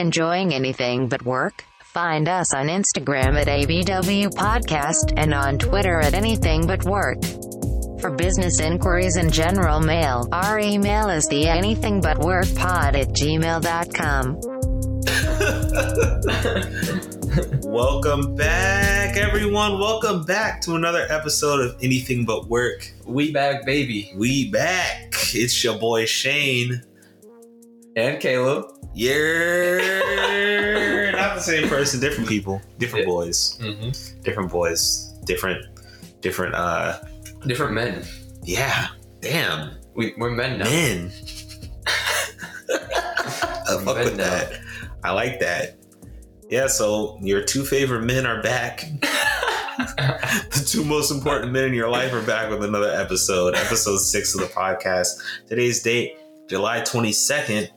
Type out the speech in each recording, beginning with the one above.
Enjoying anything but work? Find us on Instagram at ABW Podcast and on Twitter at Anything But Work. For business inquiries and general mail, our email is the anything but work pod at gmail.com. Welcome back, everyone. Welcome back to another episode of Anything But Work. We back, baby. We back. It's your boy Shane. And Caleb. You're not the same person, different people, different Yeah. boys, Mm-hmm. different boys, different, different. uh Different men. Yeah, damn, We, we're men now. men. I fuck with now. that. I like that. Yeah, so your two favorite men are back. the two most important men in your life are back with another episode, episode six of the podcast. Today's date, July 22nd,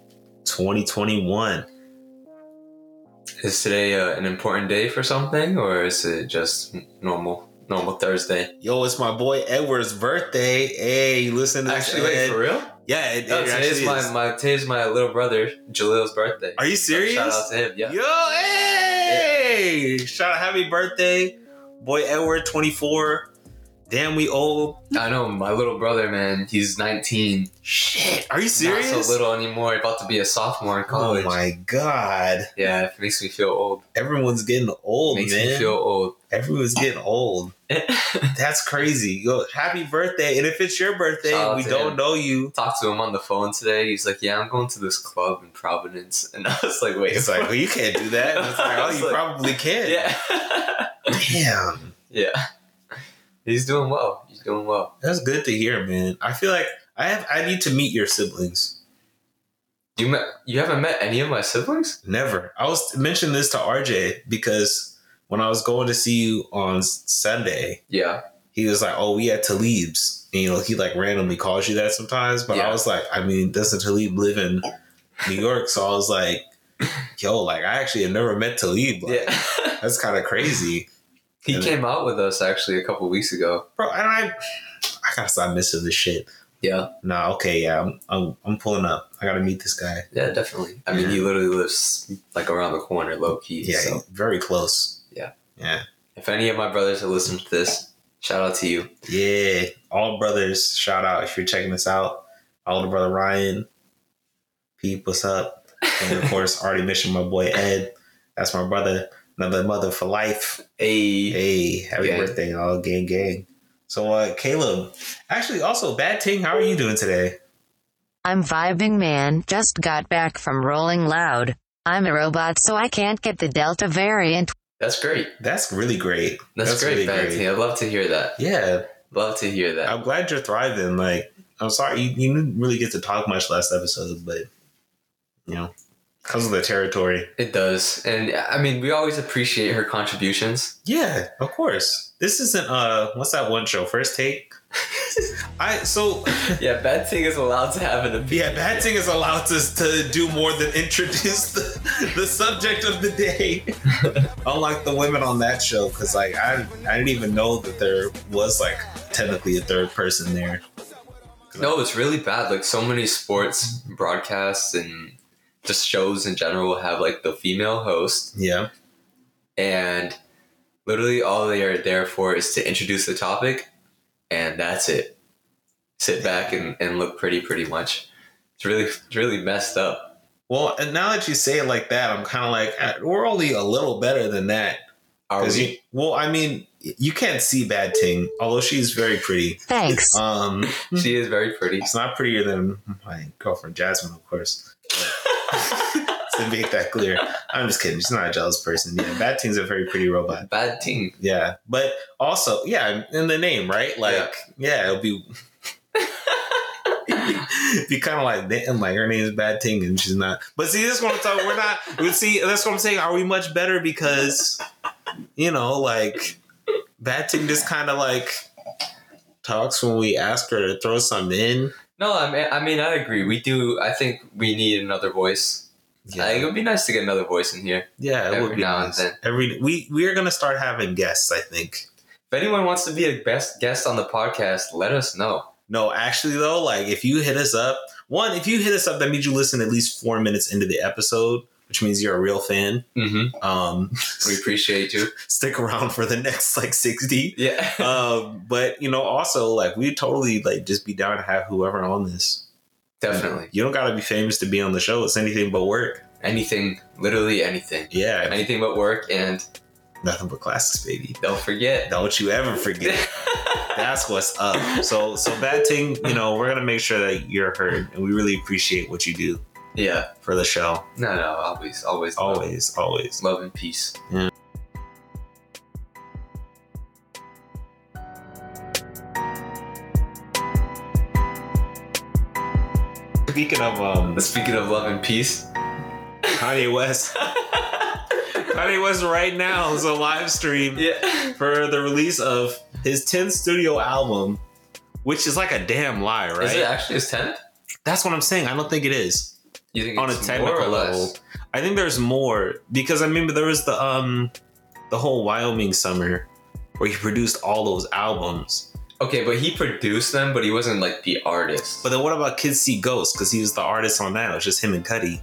2021. Is today uh, an important day for something, or is it just normal, normal Thursday? Yo, it's my boy Edward's birthday. Hey, you listen to this, Actually, wait, Ed? for real? Yeah, it, No, it today's actually my, is. my today's my little brother Jalil's birthday. Are you So serious? Shout out to him. Yeah. Yo, hey! Shout out, happy birthday, boy Edward, 24. Damn, we old. I know my little brother, man. He's 19. Shit, are you serious? Not so little anymore. About to be a sophomore in oh college. Oh my god. Yeah, it makes me feel old. Everyone's getting old, makes man. me feel old. Everyone's getting old. That's crazy. Yo, happy birthday. And if it's your birthday Shout we don't him. know you, talked to him on the phone today. He's like, "Yeah, I'm going to this club in Providence," and I was like, "Wait, it's like, well, you can't do that. And it's like, oh, you like, probably can. yeah, Damn. yeah." He's doing well. He's doing well. That's good to hear, man. I feel like I have I need to meet your siblings. You met? You haven't met any of my siblings? Never. I was mentioning this to RJ because when I was going to see you on Sunday, Yeah. he was like, "Oh, we at Talib's." And, you know, he like randomly calls you that sometimes. But I was like, I mean, doesn't Talib live in New York? So I was like, "Yo, like I actually have never met Talib. Like, Yeah. That's kind of crazy, he And- came out with us actually a couple weeks ago. bro." And I, I gotta stop missing this shit. Yeah. Nah, okay, yeah, I'm, I'm, I'm pulling up. I gotta meet this guy. Yeah, definitely. I mean, he literally lives like around the corner, low key. Yeah, So very close. Yeah. yeah. if any of my brothers are listening to this, shout out to you. Yeah, all brothers, shout out if you're checking this out. Older brother Ryan, Pete, what's up? And of course, already mentioned my boy Ed. That's my brother, another mother for life. Hey. Hey, happy Gang. birthday, all gang gang. So, uh, Caleb, actually, also, Bad Ting, how are you doing today? I'm vibing man, just got back from Rolling Loud. I'm a robot so I can't get the Delta variant. That's great. That's really great. That's, great, Bad I'd love to hear that. Yeah, Love to hear that. I'm glad you're thriving. Like, I'm sorry you, you didn't really get to talk much last episode, but you know, because of the territory. It does. And I mean, we always appreciate her contributions. Yeah, of course. This isn't uh, what's that one show? First take. I so yeah, Bad Thing is allowed to have an opinion. yeah, Bad Ting is allowed to to do more than introduce the, the subject of the day. Unlike the women on that show, because like I I didn't even know that there was like technically a third person there. No, it's really bad. Like so many sports broadcasts and just shows in general will have like the female host Yeah. and literally all they are there for is to introduce the topic and that's it. Sit back and, and look pretty pretty much. It's really it's really messed up. Well, and now that you say it like that, I'm kind of like uh, we're only a little better than that. Are 'Cause we? you, well, I mean, you can't see Bad Ting, although she's very pretty. Thanks. Um, she is very pretty. it's not prettier than my girlfriend Jasmine, of course. to make that clear, I'm just kidding. She's not a jealous person. Yeah, Bad Ting's a very pretty robot. Bad Ting. Yeah, but also, yeah, in the name, right? Like, yeah, it'll be. be kind of like damn, like her name is Bad Ting and she's not. But see, this one, talking. We're not. We see. That's what I'm saying. Are we much better because, you know, like Bad Ting just kind of like talks when we ask her to throw something in. No, I mean, I mean, I agree. We do. I think we need another voice. I think it would be nice to get another voice in here. yeah, it would be now and nice. then. Every we we are gonna start having guests. I think. If anyone wants to be a best guest on the podcast, let us know. No, actually though, like if you hit us up, one, if you hit us up, that means you listen at least four minutes into the episode, which means you're a real fan. Mm-hmm. Um, We appreciate you. stick around for the next like 60. Yeah. um, but you know, also like we totally like just be down to have whoever on this. Definitely. You don't gotta be famous to be on the show. It's anything but work. Anything, literally anything. Yeah, Anything but work, and nothing but classics, baby. don't forget. Don't you ever forget. That's what's up. So, so bad thing, you know, we're gonna make sure that you're heard, and we really appreciate what you do yeah. for the show. No, no, always, always, love. Always, always. love and peace. Yeah. Speaking of um, Speaking of love and peace, Kanye West, Kanye West right now is a live stream yeah. for the release of his 10th studio album, which is like a damn lie, right? Is it actually his tenth? That's what I'm saying. I don't think it is. You think on a technical level. I think there's more because I remember there was the um the whole Wyoming summer where he produced all those albums. Okay, but he produced them, but he wasn't like the artist. But then what about Kids See Ghosts? Because he was the artist on that. It was just him and Cudi.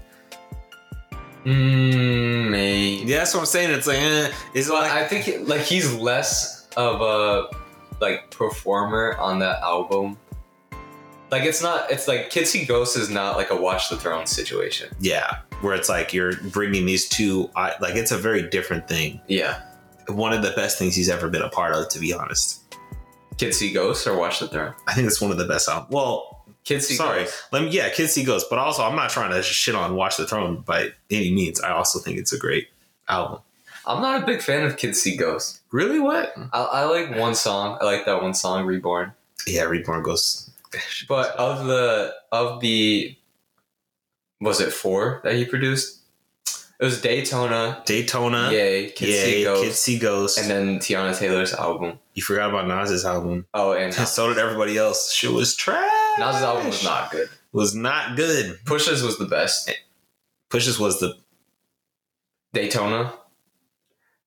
mm, maybe. Yeah, that's what I'm saying. It's like eh, it's Well, like I think it- like he's less of a like performer on that album. Like it's not. It's like Kids See Ghosts is not like a Watch the Throne situation. yeah, where it's like you're bringing these two. Like it's a very different thing. Yeah, One of the best things he's ever been a part of, to be honest. Kids See Ghosts or Watch the Throne. I think it's one of the best albums. Well, Kids See Sorry. Ghosts. let me. Yeah, Kids See Ghosts, but also I'm not trying to shit on Watch the Throne by any means. I also think it's a great album. I'm not a big fan of Kids See Ghosts. Really? What? I, I like one song. I like that one song, Reborn. Yeah, Reborn Ghosts. But of the of the was it four that he produced? It was Daytona, Daytona, Yay, Kids See Yay, Ghosts, Kids See Ghosts. and then Teyana Taylor's album. you forgot about Nas's album. Oh, and so did everybody else. Shit was trash. Nas's album was not good. Was not good. Pusha's was the best. Eh, Pusha's was the. Daytona.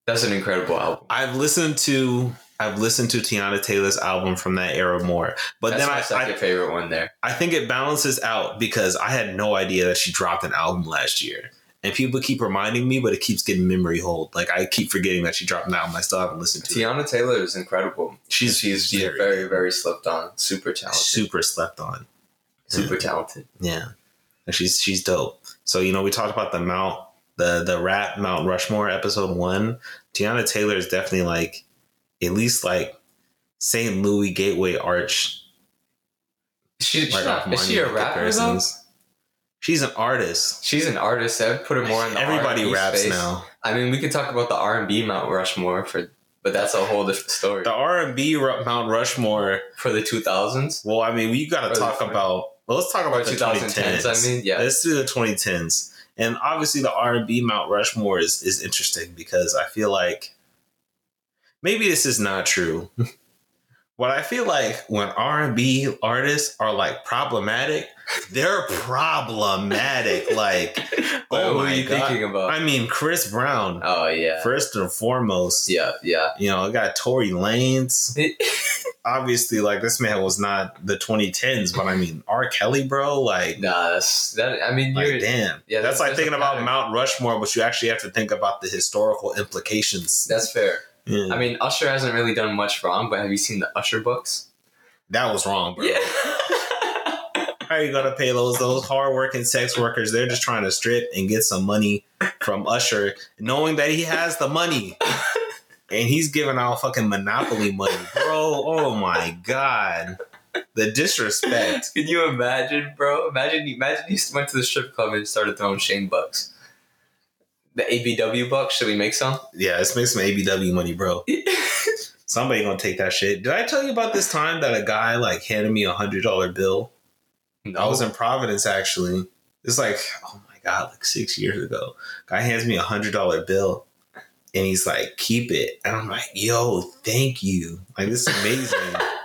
That's an incredible album. I've listened to. I've listened to Teyana Taylor's album from that era more, but That's then my I, second I favorite one there. I think it balances out because I had no idea that she dropped an album last year. And people keep reminding me, but it keeps getting memory hold. Like I keep forgetting that she dropped an album. I still haven't listened to it. Teyana Taylor is incredible. She's She's, she's very, very, very, slept on. Super talented. super slept on. Super talented. Yeah, and she's she's dope. So you know, we talked about the Mount the the rap Mount Rushmore episode one. Teyana Taylor is definitely like at least like St. Louis Gateway Arch. She, not, is she a rapper though? She's an artist. She's an artist. I put her more in the Everybody R&B raps space. now. I mean, we could talk about the R and B Mount Rushmore for, but that's a whole different story. The R and B Mount Rushmore. For the two thousands, Well, I mean, we got to talk about. Well, let's talk about the two thousand 2010s. I mean, yeah, Let's do the 2010s. And obviously, the R and B Mount Rushmore is is interesting because I feel like maybe this is not true. what I feel like when R and B artists are like problematic, they're problematic. like, Wait, oh who my are you God. thinking about? I mean, Chris Brown oh yeah, first and foremost. yeah, yeah. You know, I got Tory Lanez. Obviously, like this man was not the 2010s, but I mean, R. Kelly, bro, like nah, that's that. I mean, you're Like, damn. yeah, that's there's- like thinking about. Mount Rushmore, but you actually have to think about the historical implications. that's fair. Yeah. I mean, Usher hasn't really done much wrong, but have you seen the Usher books? that was wrong, bro. How are you gonna pay those those hardworking sex workers? They're just trying to strip and get some money from Usher, knowing that he has the money. And he's giving out fucking monopoly money, bro. Oh my god. The disrespect. Can you imagine, bro? Imagine, imagine you went to the strip club and started throwing Shane bucks. The ABW bucks. Should we make some? Yeah, let's make some ABW money, bro. Somebody gonna take that shit. Did I tell you about this time that a guy like handed me a hundred dollar bill? I was in Providence actually. It's like, oh my god, like six years ago. Guy hands me a hundred dollar bill and he's like, keep it. And I'm like, yo, thank you. Like this is amazing.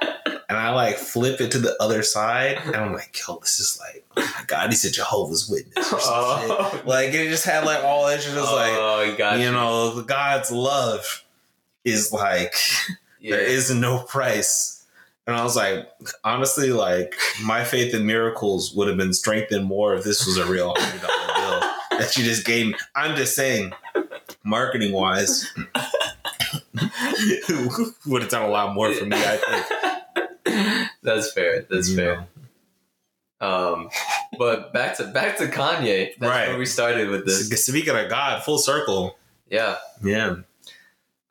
and I like flip it to the other side and I'm like, yo, this is like, oh my god, he's a Jehovah's Witness or some Oh. shit. Like it just had like all that shit just like oh, I got you know, God's love is like Yeah. there is no price. And I was like, honestly, like my faith in miracles would have been strengthened more if this was a real hundred dollar bill. that you just gave me. I'm just saying, marketing wise, would have done a lot more for me. I think. That's fair. That's You fair. Um, but back to back to Kanye. That's Right. where we started with this. Speaking of God, full circle. Yeah. Yeah.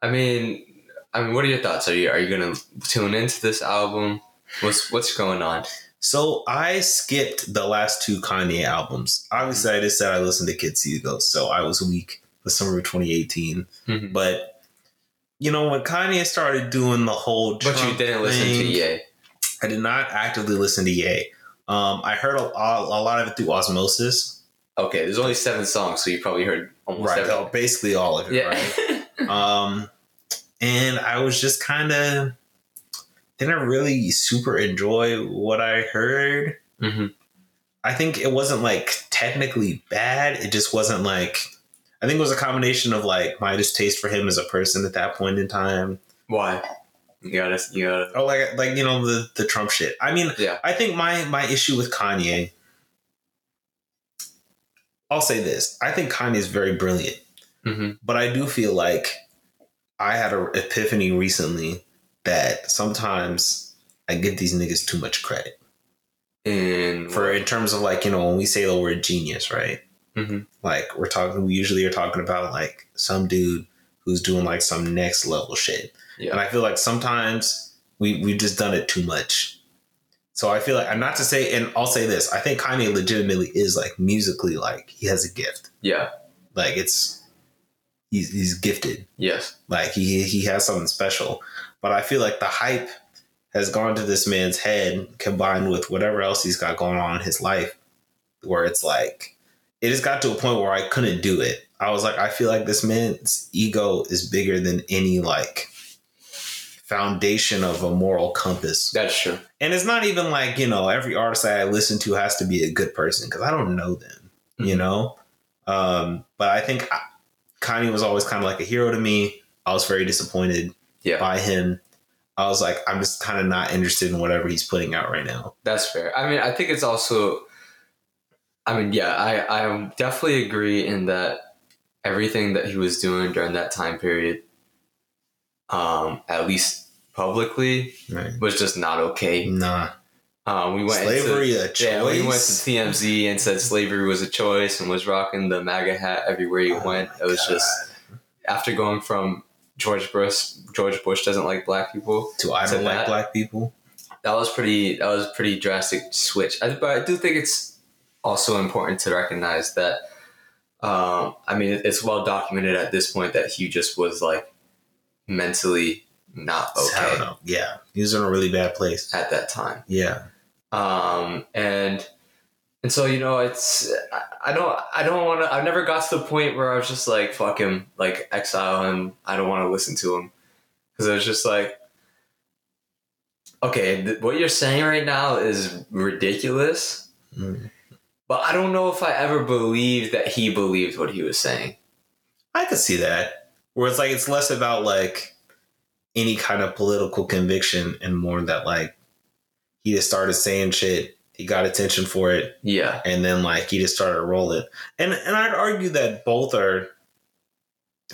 I mean, I mean, what are your thoughts? Are you are you gonna tune into this album? What's what's going on? So I skipped the last two Kanye albums. Obviously, I just said I listened to Kids See Ghost, so I was weak the summer of 2018. Mhm. But you know, when Kanye started doing the whole, But you didn't listen to thing, Ye. I did not actively listen to Ye. Um, I heard a, a, a lot of it through osmosis. Okay, there's only seven songs, so you probably heard almost Right, everything. basically all of it. Yeah. Right. um, and I was just kind of didn't really super enjoy what I heard. hmm I think it wasn't like technically bad. It just wasn't like I think it was a combination of like my distaste for him as a person at that point in time. Why? You gotta, you gotta. Oh, like like you know the the Trump shit. I mean, Yeah. I think my my issue with Kanye I'll say this. I think Kanye is very brilliant, hmm but I do feel like I had an epiphany recently that sometimes I give these niggas too much credit. And For in terms of like, you know, when we say the word genius, right? hmm like we're talking we usually are talking about like some dude who's doing like some next level shit and i feel like sometimes we we've just done it too much. So i feel like i'm not to say and i'll say this i think kanye legitimately is like musically like he has a gift. Yeah, like it's he's, he's gifted. Yes, like he he has something special. But i feel like the hype has gone to this man's head combined with whatever else he's got going on in his life where it's like it has got to a point where i couldn't do it. I was like i feel like this man's ego is bigger than any like foundation of a moral compass that's true. and it's not even like you know every artist i listen to has to be a good person because i don't know them you Mhm. know um but i think I- kanye was always kind of like a hero to me i was very disappointed Yeah. by him i was like i'm just kind of not interested in whatever he's putting out right now That's fair. I mean, I think it's also. I mean, yeah, I I definitely agree in that everything that he was doing during that time period, um, at least publicly, right was just not okay. nah Um, we went slavery Into, a choice yeah, we went to TMZ and said slavery was a choice and was rocking the MAGA hat everywhere he Oh went. It was God. just after going from George Bush, George Bush doesn't like black people. to i don't like black people That was pretty. That was a pretty drastic switch. I, but I do think it's also important to recognize that. Um, I mean, it's well documented at this point that he just was like mentally not okay. Know. yeah he was in a really bad place. At that time. yeah. Um, and and so you know it's I, I don't I don't want to I've never got to the point where I was just like fuck him like exile him. I don't want to listen to him. Because I was just like okay th- what you're saying right now is ridiculous. Mm. but I don't know if I ever believed that he believed what he was saying. I could see that where it's like it's less about like any kind of political conviction and more that like he just started saying shit he got attention for it yeah. and then like he just started rolling. And and i'd argue that both are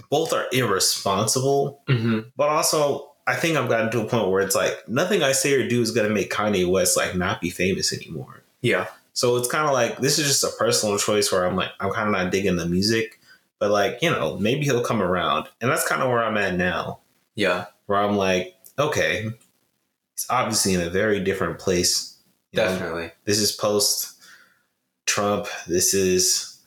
both are irresponsible mm-hmm. but also i think i've gotten to a point where it's like nothing i say or do is going to make kanye west like not be famous anymore. Yeah. So it's kind of like this is just a personal choice where i'm like i'm kind of not digging the music but like you know maybe he'll come around and that's kind of where i'm at now yeah where i'm like okay he's obviously in a very different place you know? definitely this is post Trump. This is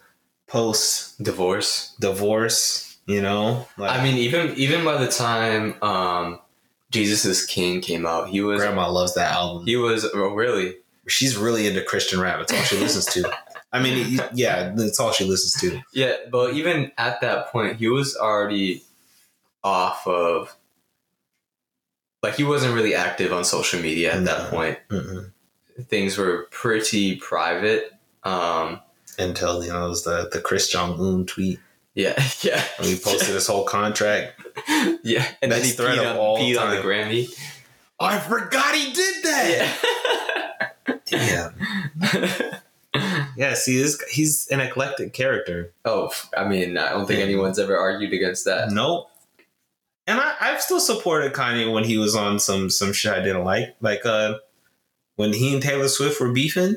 post divorce divorce. You know, like I mean even even by the time um Jesus is King came out he was Grandma loves that album. He was oh, really. She's really into Christian rap. It's all she listens to. I mean, yeah, that's all she listens to. Yeah, but even at that point, he was already off of. Like he wasn't really active on social media at No. that point. Mm-mm. Things were pretty private. Um, Until you know, it was the the Kris Jong-Un tweet yeah, yeah. when he posted his whole contract. yeah, and then he Best thread peed, of on, all peed on the. Grammy. I forgot he did that. Yeah. Damn. Yeah, see, this, he's an eclectic character. Oh, I mean, I don't think anyone's ever argued against that. Nope. And I, I've still supported Kanye when he was on some some shit I didn't like. Like uh when he and Taylor Swift were beefing,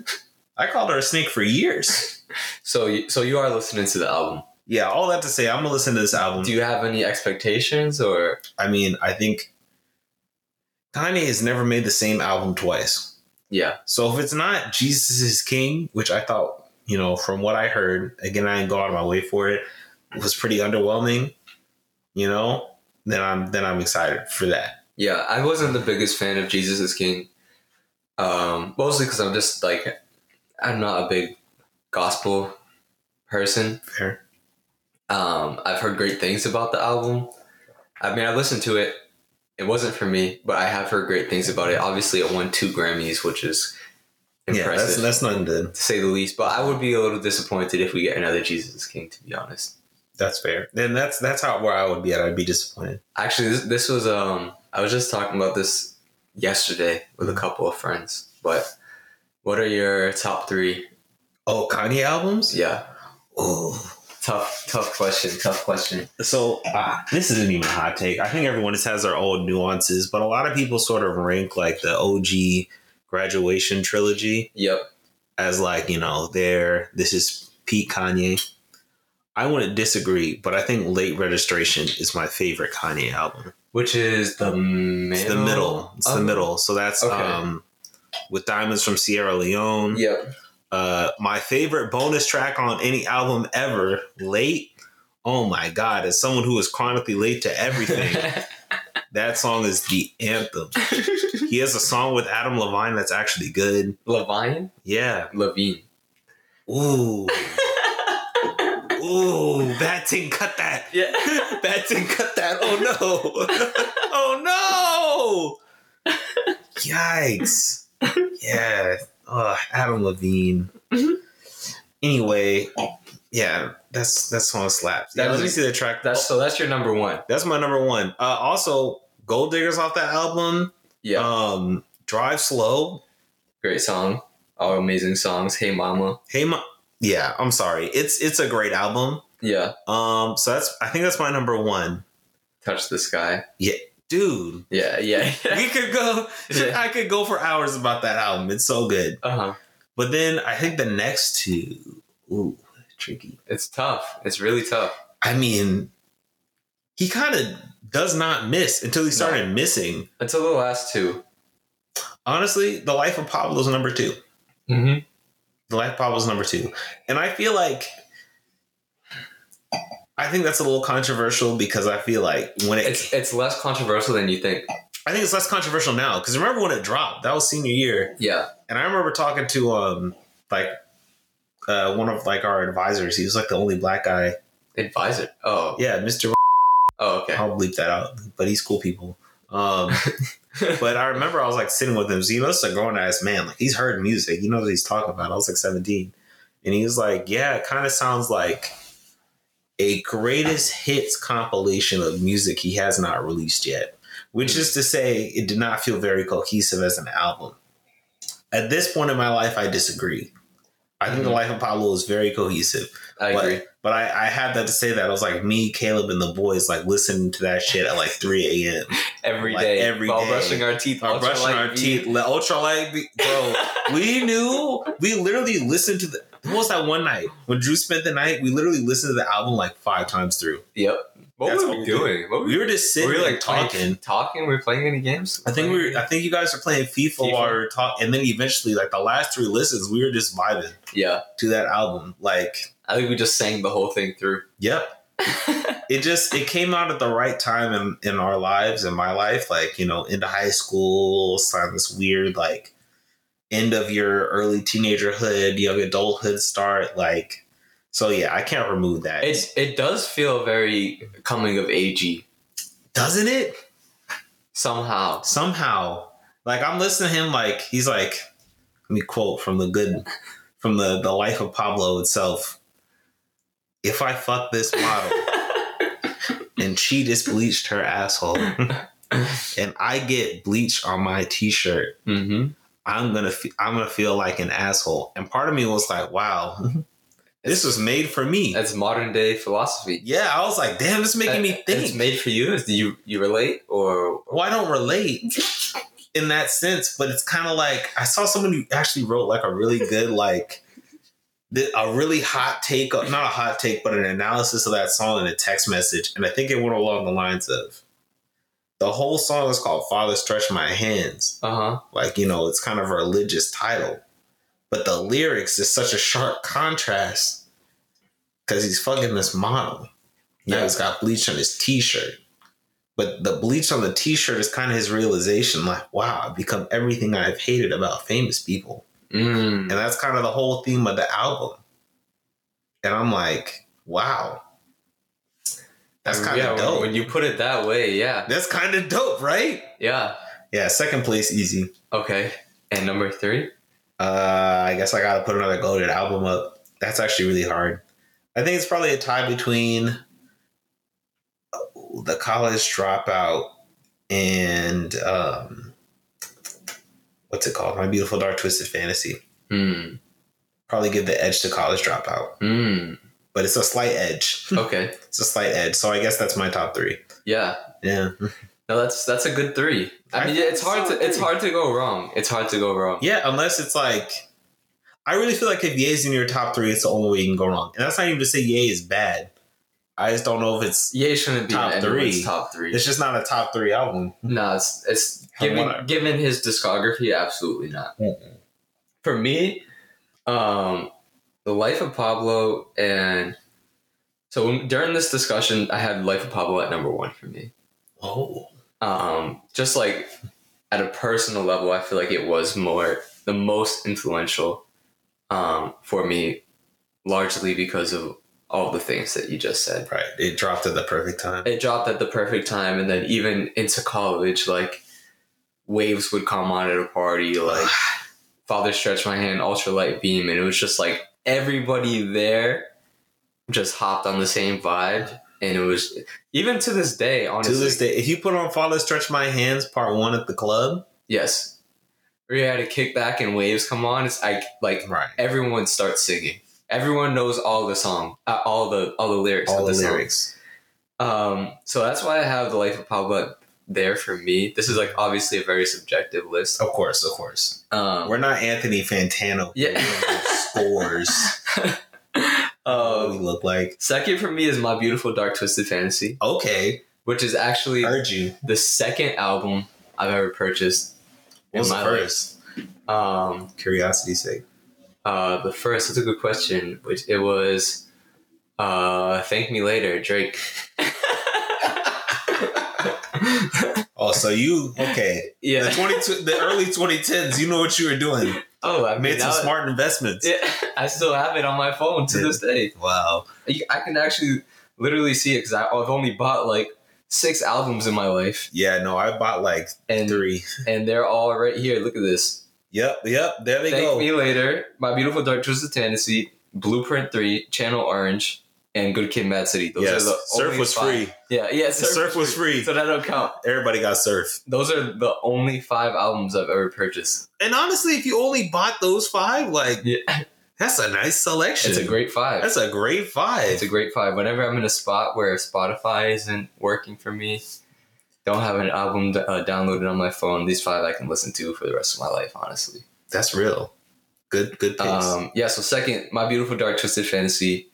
I called her a snake for years. So, so you are listening to the album. Yeah, all that to say, I'm gonna listen to this album. Do you have any expectations or? I mean, I think Kanye has never made the same album twice. Yeah, So if it's not Jesus is King, which I thought, you know, from what I heard, again, I didn't go out of my way for it, was pretty underwhelming, you know, then I'm then I'm excited for that. yeah. I wasn't the biggest fan of Jesus is King. Um, mostly because I'm just like, I'm not a big gospel person. Fair. Um, I've heard great things about the album. I mean, I listened to it. It wasn't for me, but I have heard great things about it. Obviously, it won two Grammys, which is Yeah, impressive that's that's nothing to to say the least. But I would be a little disappointed if we get another Jesus King, to be honest. that's fair. Then that's that's how where I would be at. I'd be disappointed. Actually, this, this was um, I was just talking about this yesterday with a couple of friends. But what are your top three? Oh, Kanye albums? Yeah, Oh. Tough, tough question. Tough question. So uh, this isn't even a hot take. I think everyone just has their own nuances, but a lot of people sort of rank like the OG graduation trilogy Yep. as like you know there. this is Pete Kanye. I wouldn't disagree, but I think Late Registration is my favorite Kanye album. Which is the middle? It's the middle. It's the middle. So that's Okay. um with Diamonds from Sierra Leone. Yep. Uh my favorite bonus track on any album ever, Late. Oh my god, as someone who is chronically late to everything, that song is the anthem. He has a song with Adam Levine that's actually good. Levine? Yeah. Levine. Ooh. Ooh, bad thing, cut that. Yeah. Bad thing, cut that. Oh no. oh no. Yikes. Yeah. Oh, Adam Levine. Anyway, yeah, that's that song slaps. Yeah, let me see the track. That's so that's your number one. That's my number one. Uh, also, Gold Diggers off that album. Yeah. Um, Drive Slow. Great song. All amazing songs. Hey mama. Hey, ma- yeah. I'm sorry. It's it's a great album. Yeah. Um, so that's I think that's my number one, Touch the sky. Dude. Yeah, yeah. We could go. Yeah. I could go for hours about that album. It's so good. uh-huh. But then I think the next two, ooh, tricky. It's tough. It's really tough. I mean, he kind of does not miss until he started missing. Until the last two. Honestly, The Life of Pablo is number two. Mm-hmm. The Life of Pablo is number two, and I feel like. I think that's a little controversial because I feel like when it, It's it's less controversial than you think. I think it's less controversial now because remember when it dropped? That was senior year, Yeah. and I remember talking to um like uh one of like our advisors. He was like the only black guy. Advisor. Oh. Yeah, Mister. Oh, okay. I'll bleep that out, but he's cool people. Um, but I remember I was like sitting with him. So, know, it's a grown ass man. Like he's heard music. You know what he's talking about. I was like 17. And he was like, Yeah, it kind of sounds like a greatest hits compilation of music he has not released yet. Which is to say, it did not feel very cohesive as an album. At this point in my life, I disagree. I think The Mhm. Life of Pablo is very cohesive. I but, agree. But I, I had that to say that. I was like, me, Caleb, and the boys, like, listening to that shit at like 3 a.m. Every like, day. every while day. brushing our teeth. Or brushing our V. teeth. Ultralight, bro. we knew, we literally listened to the, what was that one night? When Drew spent the night, we literally listened to the album like five times through. Yep. What That's were what we we doing? What were We were just sitting were we like like talking. talking? Talking? We were playing any games? I think we were, I think you guys were playing FIFA, FIFA. while we were talking. And then eventually, like the last three listens, we were just vibing Yeah. to that album. Like, I think we just sang the whole thing through. Yep. it just it came out at the right time in, in our lives in my life like you know into high school sign this weird like end of your early teenagerhood young adulthood start like so yeah i can't remove that. It it does feel very coming of agey. Doesn't it? Somehow. somehow. Like i'm listening to him like he's like let me quote from the good from the the life of pablo itself. If i fuck this model and she just bleached her asshole and I get bleach on my t-shirt, mm-hmm. I'm gonna fe- I'm gonna feel like an asshole. And part of me was like, wow, this was made for me. That's modern day philosophy. Yeah, I was like, damn, this is making me uh, think. It's made for you. Do you you relate or? well, I don't relate in that sense, but it's kind of like I saw someone who actually wrote like a really good like a really hot take, not a hot take, but an analysis of that song in a text message, and I think it went along the lines of the whole song is called "Father Stretch My Hands." Uh huh. like you know, it's kind of a religious title, but the lyrics is such a sharp contrast because he's fucking this model. Now Yeah. he's got bleach on his t-shirt. But the bleach on the t-shirt is kind of his realization, like, wow, I've become everything I've hated about famous people. Mm. And that's kind of the whole theme of the album. And I'm like, wow. That's kind of yeah, dope. When you put it that way, yeah, that's kind of dope, right? yeah. Yeah, second place, easy. Okay. And number three. Uh, I guess I gotta put another goaded album up. That's actually really hard. I think it's probably a tie between the college dropout and um, what's it called? My beautiful dark twisted fantasy. Hmm. Probably give the edge to college dropout, Hmm. But it's a slight edge. Okay. it's a slight edge. So I guess that's my top three. Yeah. Yeah, No, that's that's a good three. I I mean, it's hard to it's hard to go wrong. It's hard to go wrong. yeah. Unless it's like, I really feel like if Ye is in your top three, it's the only way you can go wrong. And that's not even to say Ye is bad. I just don't know if it's Ye shouldn't be Top three. top three. It's just not a top three album. No, it's, it's given given his discography, absolutely not. Mm-mm. For me, um, the life of Pablo and so when, during this discussion, I had life of Pablo at number one for me. Oh, Um, just like at a personal level, I feel like it was more the most influential um, for me, largely because of all the things that you just said. right. It dropped at the perfect time. it dropped at the perfect time and then even into college like waves would come on at a party like father stretched my hand ultralight beam and it was just like everybody there just hopped on the same vibe and it was even to this day to honestly. this day, if you put on "Father Stretch My Hands" part one at the club, yes. We had a kickback and waves come on. It's like like right, everyone starts singing. Everyone knows all the song uh, all the all the lyrics all of the the, song. lyrics. Um, so that's why I have the Life of Pablo there for me. This is like obviously a very subjective list. Of course, of course. Um, We're not Anthony Fantano. Yeah. Scores. what we um, look like. second for me is My Beautiful Dark Twisted Fantasy, Okay, which is actually heard you. the second album I've ever purchased. What was the my first? Um, Curiosity's sake. uh, the first, that's a good question, which it was uh, Thank Me Later, Drake. Oh, so you okay? The yeah. twenty two, the early twenty tens. You know what you were doing. Oh, I mean, Made some that- smart investments. Yeah, I still have it on my phone to Yeah. this day. Wow. I can actually literally see it because I've only bought like six albums in my life, Yeah. No, I bought like and three. and they're all right here. Look at this. Yep. Yep. There they Thank go. Me Later, My Beautiful Dark Twisted Fantasy, Blueprint Three, Channel Orange, and Good Kid, Mad City. Those yes. are the Surf was five. free. Yeah, yeah. Surf, was free. so that don't count. Everybody got surf. Those are the only five albums I've ever purchased. And honestly, if you only bought those five, like Yeah, that's a nice selection. it's a great five. That's a great five. It's a great five. Whenever I'm in a spot where Spotify isn't working for me, don't have an album uh, downloaded on my phone, these five I can listen to for the rest of my life, honestly. That's real. Good. Good picks. Um, yeah, so second, My Beautiful Dark Twisted Fantasy.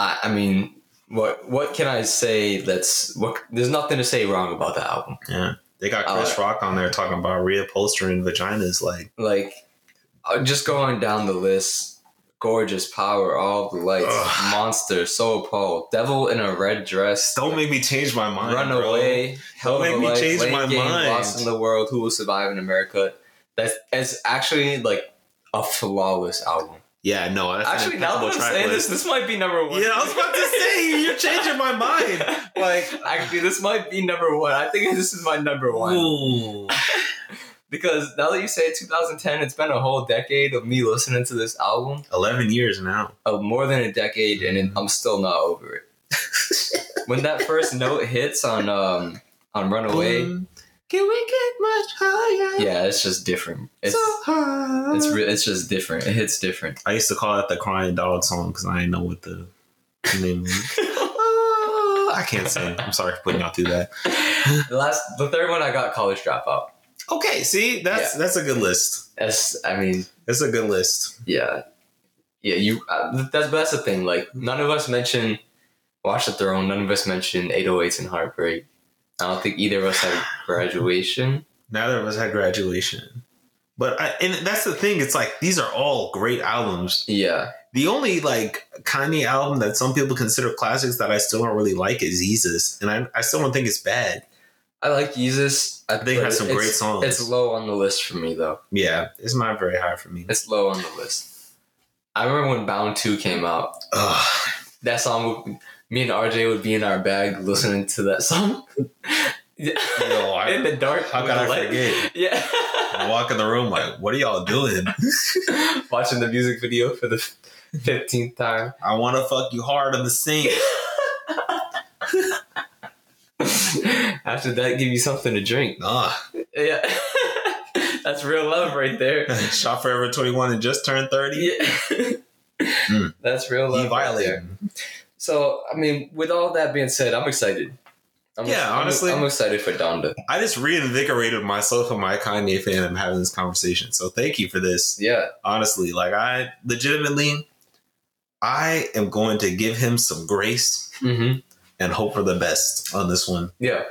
I, I mean, what what can I say that's what there's nothing to say wrong about the album. yeah. They got Chris uh, Rock on there talking about reupholstering vaginas. Like, Like uh, just going down the list, gorgeous power, all the lights, Ugh. monster, So Appalled, devil in a red dress. don't make me change my mind. Run bro. away. Hell of make a me life, change late my game, mind. Lost in the world. Who will survive in America? That's it's actually like a flawless album. Yeah, no. Actually, now that I'm saying this, this might be number one. Yeah, I was about to say you're changing my mind. Like, actually, this might be number one. I think this is my number one because now that you say 2010, it's been a whole decade of me listening to this album, eleven years now. of more than a decade, and mm-hmm. I'm still not over it. when that first note hits on um on Runaway, Boom. Can we get much higher? Yeah, it's just different. It's so high. it's re- it's just different. It hits different. I used to call it the crying dog song because I didn't know what the name was. I can't say. I'm sorry for putting y'all through that. the last, the third one, I got college dropout. Okay, see, that's that's a good list. That's, I mean, That's a good list. yeah, yeah. You uh, that's that's the thing. Like none of us mentioned Watch the Throne. None of us mentioned 808s and Heartbreak. I don't think either of us had graduation. Neither of us had graduation, but I, and that's the thing. It's like these are all great albums. Yeah, The only like Kanye album that some people consider classics that I still don't really like is Yeezus, and I, I still don't think it's bad. I like Yeezus. I think but have some great songs. It's low on the list for me though. Yeah, it's not very high for me. It's low on the list. I remember when Bound Two came out. Ugh. That song, me and RJ would be in our bag listening to that song. Yeah. Yo, I- in the dark. how could I light. forget? Yeah. I walk in the room like, what are y'all doing? Watching the music video for the fifteenth time. I want to fuck you hard on the sink. After that, give you something to drink. Nah. Yeah. That's real love right there. Shot Forever 21 and just turned 30. Yeah. Mm. That's real love. He right violated. So, I mean, with all that being said, I'm excited. I'm Yeah, honestly- I'm, excited for Donda. I just reinvigorated myself and my Kanye fan and I'm having this conversation. So thank you for this. Yeah, Honestly, like I legitimately, I am going to give him some grace mm-hmm. and hope for the best on this one. yeah.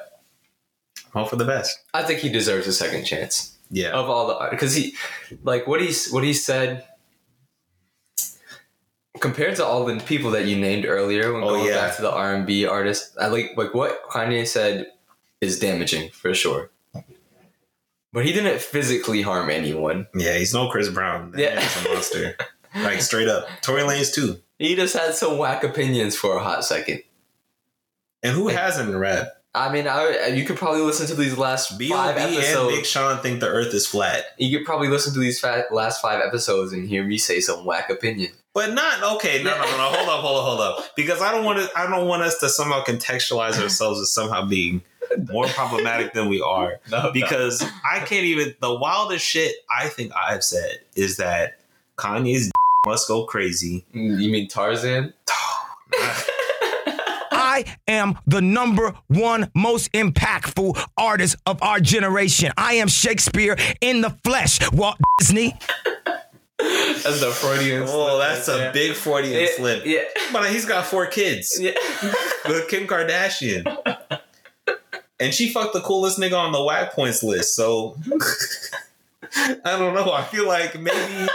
Hope for the best. I think he deserves a second chance Yeah. of all the because he, like what he what he said. Compared to all the people that you named earlier, when Oh, going yeah. back to the R and B artists, I like like what Kanye said is damaging for sure. But he didn't physically harm anyone. Yeah, he's no Chris Brown. Yeah. man's a monster. like straight up. Tory Lanez too. He just had some whack opinions for a hot second. And who hasn't in rap? I mean, I, you could probably listen to these last B.O.B. five and episodes. Big Sean think the earth is flat. you could probably listen to these fa- last five episodes and hear me say some whack opinion. But not okay. No, no, no, no. Hold up, hold up, hold up. Because I don't want to. I don't want us to somehow contextualize ourselves as somehow being more problematic than we are. No, Because I can't even. The wildest shit I think I've said is that Kanye's must go crazy. you mean Tarzan? I am the number one most impactful artist of our generation. I am Shakespeare in the flesh, Walt Disney. That's the Freudian. Oh, slip that's right a there. big Freudian Yeah, slip. Yeah. But he's got four kids Yeah. with Kim Kardashian. And she fucked the coolest nigga on the whack points list. So I don't know. I feel like maybe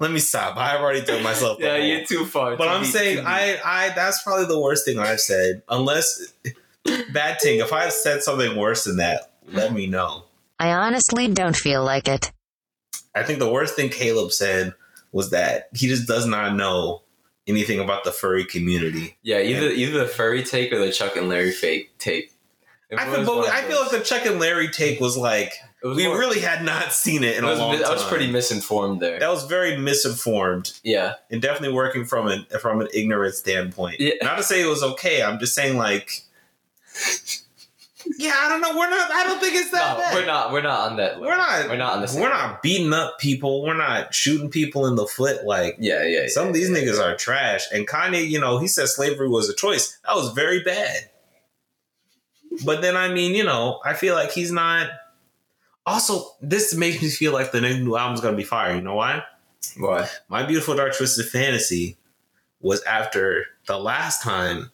let me stop. I've already told myself. yeah, whole- you're too far. But Too I'm deep, saying. I I that's probably the worst thing I've said. Unless bad thing. If I've said something worse than that, let me know. I honestly don't feel like it. I think the worst thing Caleb said was that he just does not know anything about the furry community. Yeah, either either the furry take or the Chuck and Larry fake take. I feel, but I feel like the Chuck and Larry take was like was we more- really had not seen it in it a long time. I was pretty misinformed there. that was very misinformed Yeah, and definitely working from an from an ignorant standpoint. Yeah. Not to say it was okay. I'm just saying like. Yeah, I don't know. We're not. I don't think it's that no, bad. we're not. We're not on that. Level. We're not. We're not on the. We're not beating up people. We're not shooting people in the foot. Like Yeah, yeah. some of these niggas are trash. And Kanye, you know, he said slavery was a choice. That was very bad. But then, I mean, you know, I feel like he's not. Also, this makes me feel like the new album's gonna be fire. You know why? Why? My Beautiful Dark Twisted Fantasy was after the last time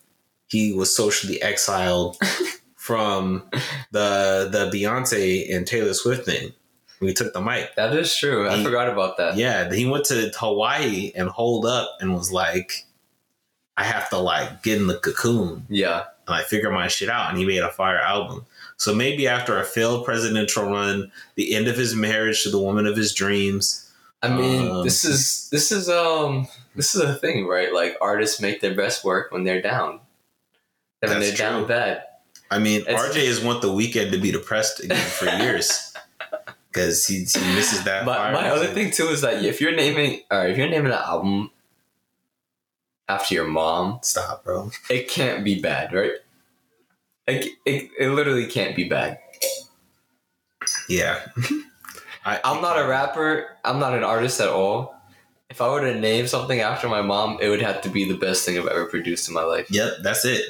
he was socially exiled from the the Beyonce and Taylor Swift thing. We took the mic. That is true. I He- forgot about that. Yeah, he went to Hawaii and holed up and was like, I have to like get in the cocoon Yeah. and like figure my shit out. And he made a fire album. So maybe after a failed presidential run, the end of his marriage to the woman of his dreams. I mean, Um, this is this is um this is a thing, right? Like artists make their best work when they're down. And when they're That's down true. bad. I mean, It's- RJ has want the Weeknd to be depressed again for years because he, he misses that. My, fire my other thing too is that if you're naming or if you're naming an album after your mom, Stop, bro. it can't be bad, right? Like it, it literally can't be bad. Yeah. I, I'm not a rapper. I'm not an artist at all. If I were to name something after my mom, it would have to be the best thing I've ever produced in my life. Yep, that's it.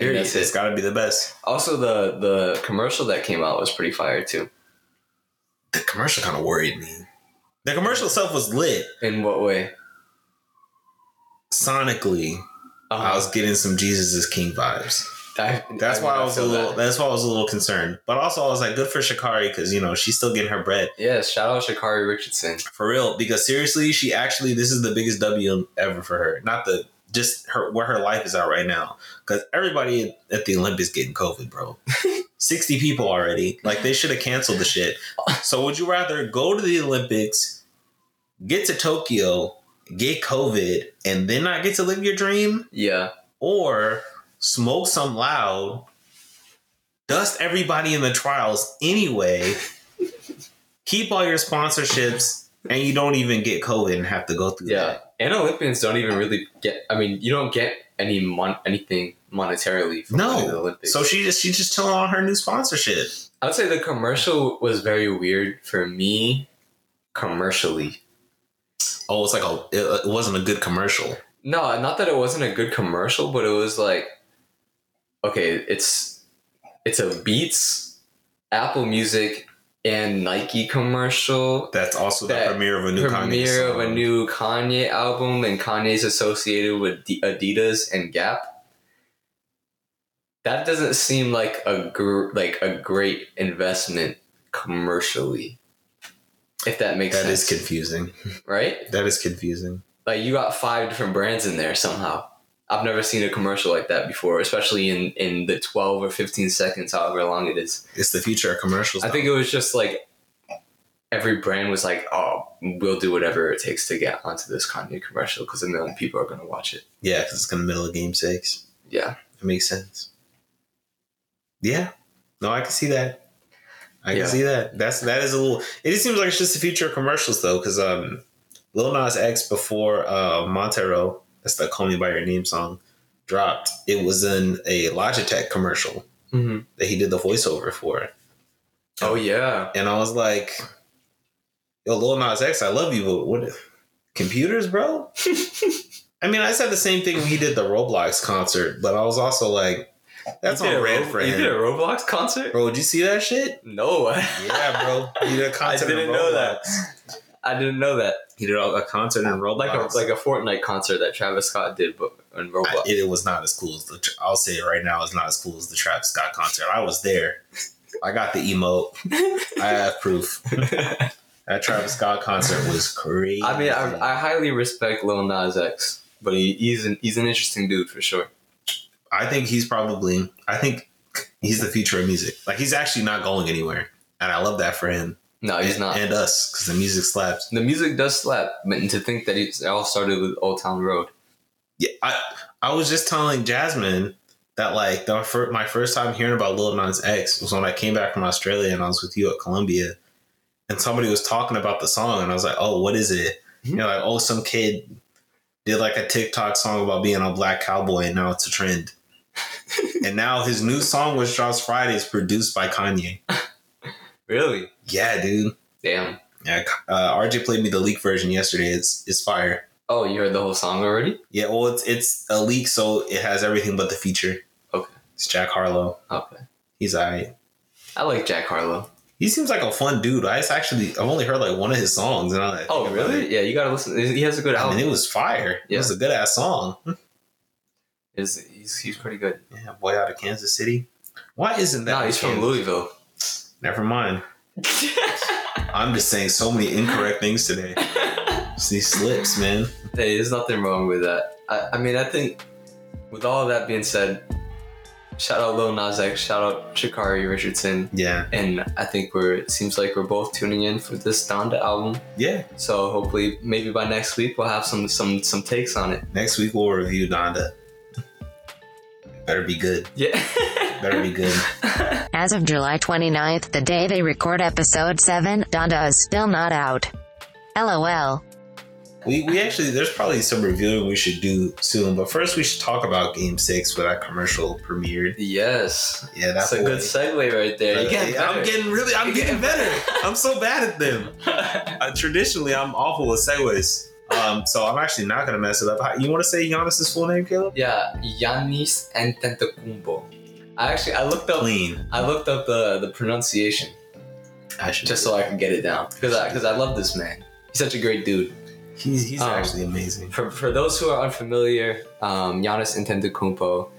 That's it. It's got to be the best. Also, the the commercial that came out was pretty fire too. The commercial kind of worried me. The commercial itself was lit In what way? sonically. Uh-huh. I was getting some Jesus is King vibes. I- That's I why I was a little. that. That's why I was a little concerned. But also, I was like, good for Sha'Carri because you know she's still getting her bread Yeah, shout out Sha'Carri Richardson. for real. Because seriously, she actually this is the biggest W ever for her. Not the just her where her life is at right now. Because everybody at the Olympics getting COVID, bro. Sixty people already. Like they should have canceled the shit. So would you rather go to the Olympics, get to Tokyo, get COVID, and then not get to live your dream? Yeah, or smoke some loud, dust everybody in the trials anyway, keep all your sponsorships, and you don't even get COVID and have to go through yeah. that. And Olympians don't even really get. I mean, you don't get any mon- anything monetarily from winning the No. Olympics. So she just she just chilling on her new sponsorship. I would say the commercial was very weird for me, commercially. Oh, it's like a it, it wasn't a good commercial. No, not that it wasn't a good commercial, but it was like, okay, it's it's a Beats, Apple Music, and Nike commercial. That's also the That premiere of a new Kanye Premiere of a new Kanye album, and Kanye's associated with Adidas and Gap. That doesn't seem like a gr- like a great investment commercially. If that makes That is sense, confusing. right? That is confusing. like you got five different brands in there somehow. I've never seen a commercial like that before, especially in in the twelve or fifteen seconds, however long it is. It's the future of commercials. I think it was just like every brand was like, "Oh, we'll do whatever it takes to get onto this Kanye commercial because a million people are going to watch it." yeah, because it's in the middle of Game Six. Yeah, It makes sense. Yeah. No, I can see that. I Yeah. can see that. That's that is a little. It just seems like it's just the future of commercials though, because um, Lil Nas X before uh Montero, that's the "Call Me by Your Name" song, dropped. It was in a Logitech commercial mm-hmm. that he did the voiceover for, Oh yeah, and I was like, "Yo, Lil Nas X, I love you, but what? Computers, bro." I mean, I said the same thing when he did the Roblox concert, but I was also like, "That's on red Ro- for You did a Roblox concert? Bro, did you see that shit? No, Yeah, bro. He did a concert. I didn't know that. I didn't know that. He did a concert in Roblox. Like a like a Fortnite concert that Travis Scott did, but in Roblox. I- it, it was not as cool as the. I'll say it right now. It's not as cool as the Travis Scott concert. I was there. I got the emote. I have proof. That Travis Scott concert was crazy. I mean, I, I highly respect Lil Nas X, but he, he's an he's an interesting dude for sure. I think he's probably. I think he's the future of music. Like he's actually not going anywhere, and I love that for him. No, he's and, not. And us, because the music slaps. the music does slap, but to think that it all started with Old Town Road. Yeah, I I was just telling Jasmine that like the fir- my first time hearing about Lil Nas X was when I came back from Australia and I was with you at Columbia, and somebody was talking about the song and I was like, oh, what is it? Mhm. You know, like oh, some kid did like a TikTok song about being a black cowboy and now it's a trend. and now his new song, which drops Friday, is produced by Kanye. Really? Yeah, dude. Damn. Yeah, uh, RJ played me the leak version yesterday. It's it's fire. Oh, you heard the whole song already? Yeah, well, it's it's a leak, so it has everything but the feature. Okay. It's Jack Harlow. Okay. He's alright. I like Jack Harlow. He seems like a fun dude. I actually I've only heard like one of his songs, and I Oh, really? Yeah, you gotta listen. He has a good I album. mean, it was fire. It was a good ass song. Is he's, he's pretty good. Yeah, boy out of Kansas City. Why isn't that? No, he's from Louisville. Never mind. I'm just saying so many incorrect things today. It's these slips, man. Hey, there's nothing wrong with that. I, I mean, I think with all of that being said, shout out Lil Nas X, shout out Sha'Carri Richardson, Yeah, and I think we're. It seems like we're both tuning in for this Donda album. yeah. So hopefully, maybe by next week we'll have some some some takes on it. Next week we'll review Donda. Better be good. Yeah. Better be good. As of July 29th, the day they record episode 7, Donda is still not out. LOL. We, we actually there's probably some reviewing we should do soon, but first we should talk about Game Six where that commercial premiered. Yes. Yeah, That's that a good segue right there. You getting I'm getting really, I'm getting getting better. I'm so bad at them. Uh, traditionally, I'm awful with segues. Um, so I'm actually not gonna mess it up. You want to say Giannis's full name, Caleb? yeah, Giannis Antetokounmpo. I actually I looked up Clean. I looked up the the pronunciation I should just so I can get it down because I because I love this man. He's such a great dude. He's he's Um, actually amazing. For, for those who are unfamiliar, um, Giannis Antetokounmpo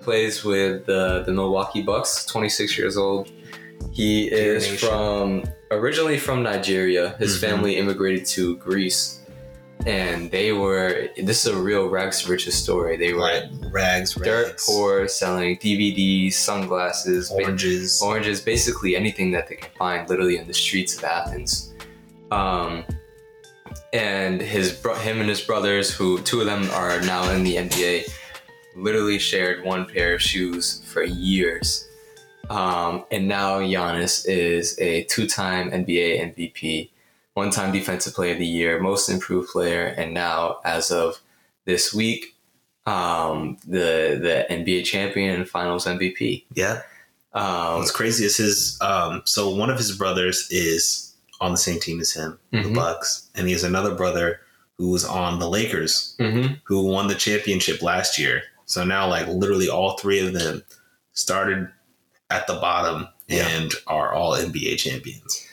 plays with the, the Milwaukee Bucks. 26 years old. He is from originally from Nigeria. His Mhm. family immigrated to Greece, and they were. This is a real rags to riches story. They were Like rags, dirt rags, poor, selling DVDs, sunglasses, ba- oranges. oranges, basically anything that they can find, literally in the streets of Athens. Um, and his bro- him and his brothers, who two of them are now in the NBA, literally shared one pair of shoes for years. Um, and now Giannis is a two-time NBA MVP, one-time Defensive Player of the Year, Most Improved Player, and now, as of this week, um, the the NBA champion and Finals MVP. Yeah. Um, What's crazy is his. Um, so one of his brothers is on the same team as him, the Mhm. Bucks, and he has another brother who was on the Lakers, mhm. who won the championship last year. So now, like literally, all three of them started at the bottom Yeah. and are all NBA champions.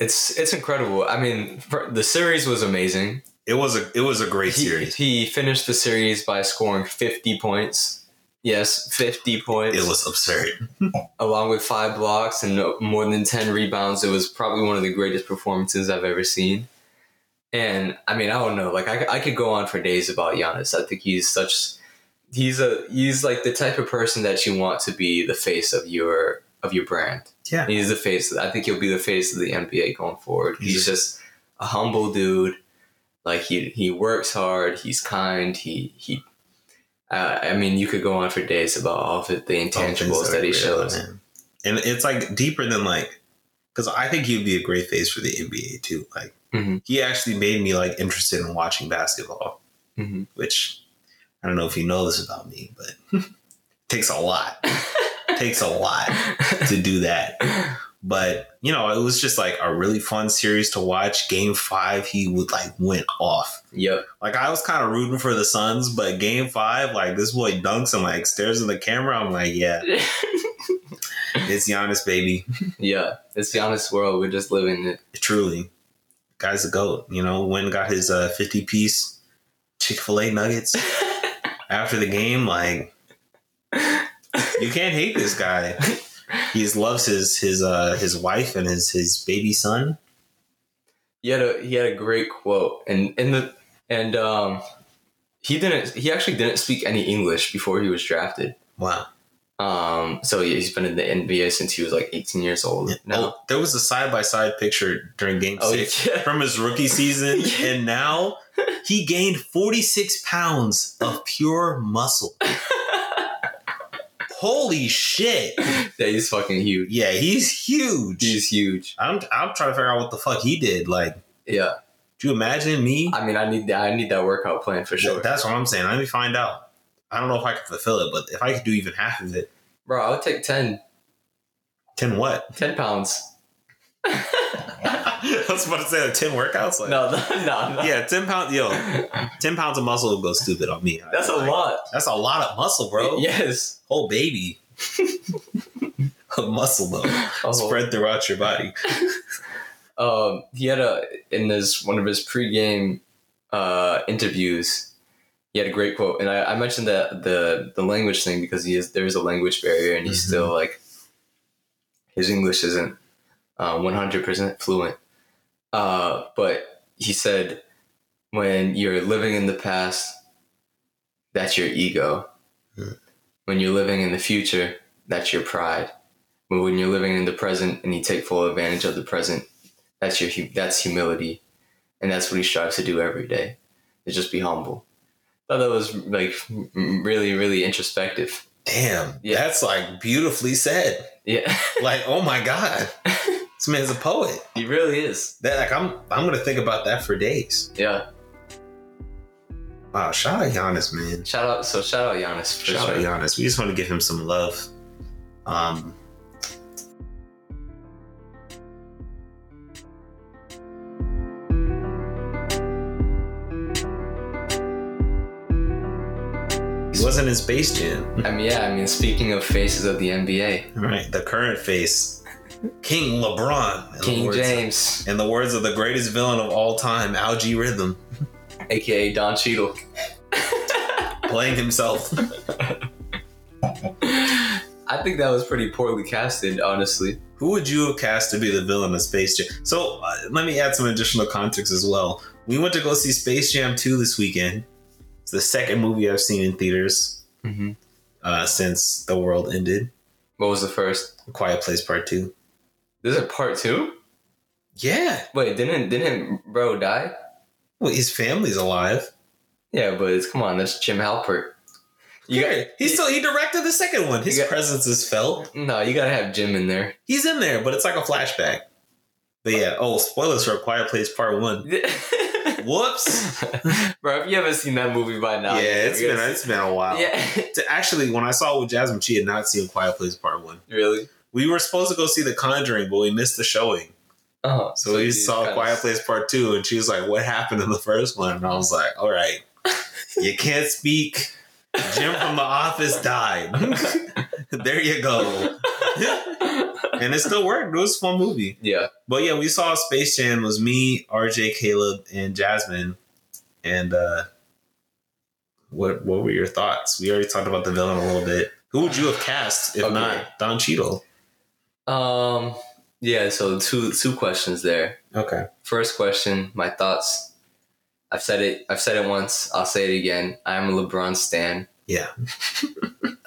It's it's incredible. I mean, the series was amazing. It was a it was a great He, series. he finished the series by scoring 50 points. Yes, 50 points. It was absurd. along with five blocks and more than 10 rebounds. It was probably one of the greatest performances I've ever seen. And I mean, I don't know. Like, I, I could go on for days about Giannis. I think he's such. He's a he's like the type of person that you want to be the face of your of your brand. Yeah. He's the face. Of, I think he'll be the face of the NBA going forward. He's, He's- just a humble dude. Like he he works hard. He's kind. He he. Uh, I mean, you could go on for days about all of the, the intangibles that he shows. And it's like deeper than like, because I think he'd be a great face for the NBA too. Like, Mhm. he actually made me like interested in watching basketball, Mhm. which I don't know if you know this about me, but it takes a lot. takes a lot to do that. But you know, it was just like a really fun series to watch. Game five, he would like went off. Yep. Like I was kind of rooting for the Suns, but game five, like this boy dunks and like stares in the camera. I'm like, yeah, it's Giannis, baby. yeah. It's the honest world. We're just living it. Truly, guy's a goat. You know, when got his uh, 50 piece Chick Fil A nuggets after the game. Like, you can't hate this guy. He loves his his uh his wife and his his baby son. he had a he had a great quote, and in the and um, he didn't. He actually didn't speak any English before he was drafted. Wow. Um, so he's been in the NBA since he was like 18 years old. Now, Oh, there was a side by side picture during Game oh Six. yeah, from his rookie season, Yeah. and now he gained 46 pounds of pure muscle. Holy shit. yeah, he's fucking huge. Yeah, he's huge. He's huge. I'm, I'm trying to figure out what the fuck he did. Like, Yeah, do you imagine me? I mean, I need that. I need that workout plan for sure, That's what I'm saying. Let me find out. I don't know if I can fulfill it, but if I could do even half of it, bro. I would take 10, 10 what? 10 pounds. I was about to say 10 workouts. Like, No, no, no. Yeah, 10 pounds. Yo, 10 pounds of muscle will go stupid on me. that's a Like, lot. That's a lot of muscle, bro. Yes. whole baby. a muscle though, Oh. spread throughout your body. um, he had a in his one of his pregame uh, interviews. He had a great quote, and I, I mentioned that the the language thing because he is there's a language barrier, and he's Mhm. still like his English isn't one hundred percent fluent. Uh, but he said, when you're living in the past, that's your ego. Hmm. When you're living in the future, that's your pride. But when you're living in the present and you take full advantage of the present, that's your that's humility, and that's what he strives to do every day. To just be humble. Thought that was like really really introspective. Damn, Yeah. that's like beautifully said. Yeah, Like, oh my god, this man's a poet. he really is. That like I'm I'm gonna think about that for days. Yeah, Wow, shout out Giannis, man. Shout out, so shout out Giannis for Shout out. Giannis. We just want to give him some love. Um, he wasn't in Space Jam. I mean, yeah, I mean, speaking of faces of the NBA, Right. The current face, King LeBron. King words- James, In the words of the greatest villain of all time, Al-G Rhythm, aka Don Cheadle. playing himself. I think that was pretty poorly casted, honestly. Who would you have cast to be the villain of Space Jam? So uh, let me add some additional context as well. We went to go see Space Jam 2 this weekend. It's the second movie I've seen in theaters Mm-hmm. uh, since the world ended. What was the first? A Quiet Place Part 2. This is part two. Yeah. Wait, didn't didn't bro die? Well, his family's alive. Yeah, but it's come on, that's Jim Halpert. You Yeah, got, he still he directed the second one. His got- presence is felt. no, you gotta have Jim in there. He's in there, but it's like a flashback. But yeah, oh, spoilers for A Quiet Place Part 1. Whoops. bro, if you haven't seen that movie by now, yeah, you're been it's been a while. Yeah, To- Actually, when I saw it with Jasmine, she had not seen Quiet Place Part 1. really. We were supposed to go see The Conjuring, but we missed the showing. Oh, So, we saw Quiet Place Part 2, and she was like, What happened in the first one? And I was like, All right, you can't speak. Jim from The Office died. there you go. And it still worked. It was a fun movie. yeah, But yeah, we saw Space Jam. It was me, RJ, Caleb, and Jasmine. And uh, what what were your thoughts? We already talked about the villain a little bit. Who would you have cast if Okay. not Don Cheadle? Um, yeah. So two two questions there. Okay. First question, my thoughts. I've said it. I've said it once. I'll say it again. I'm a LeBron stan. Yeah.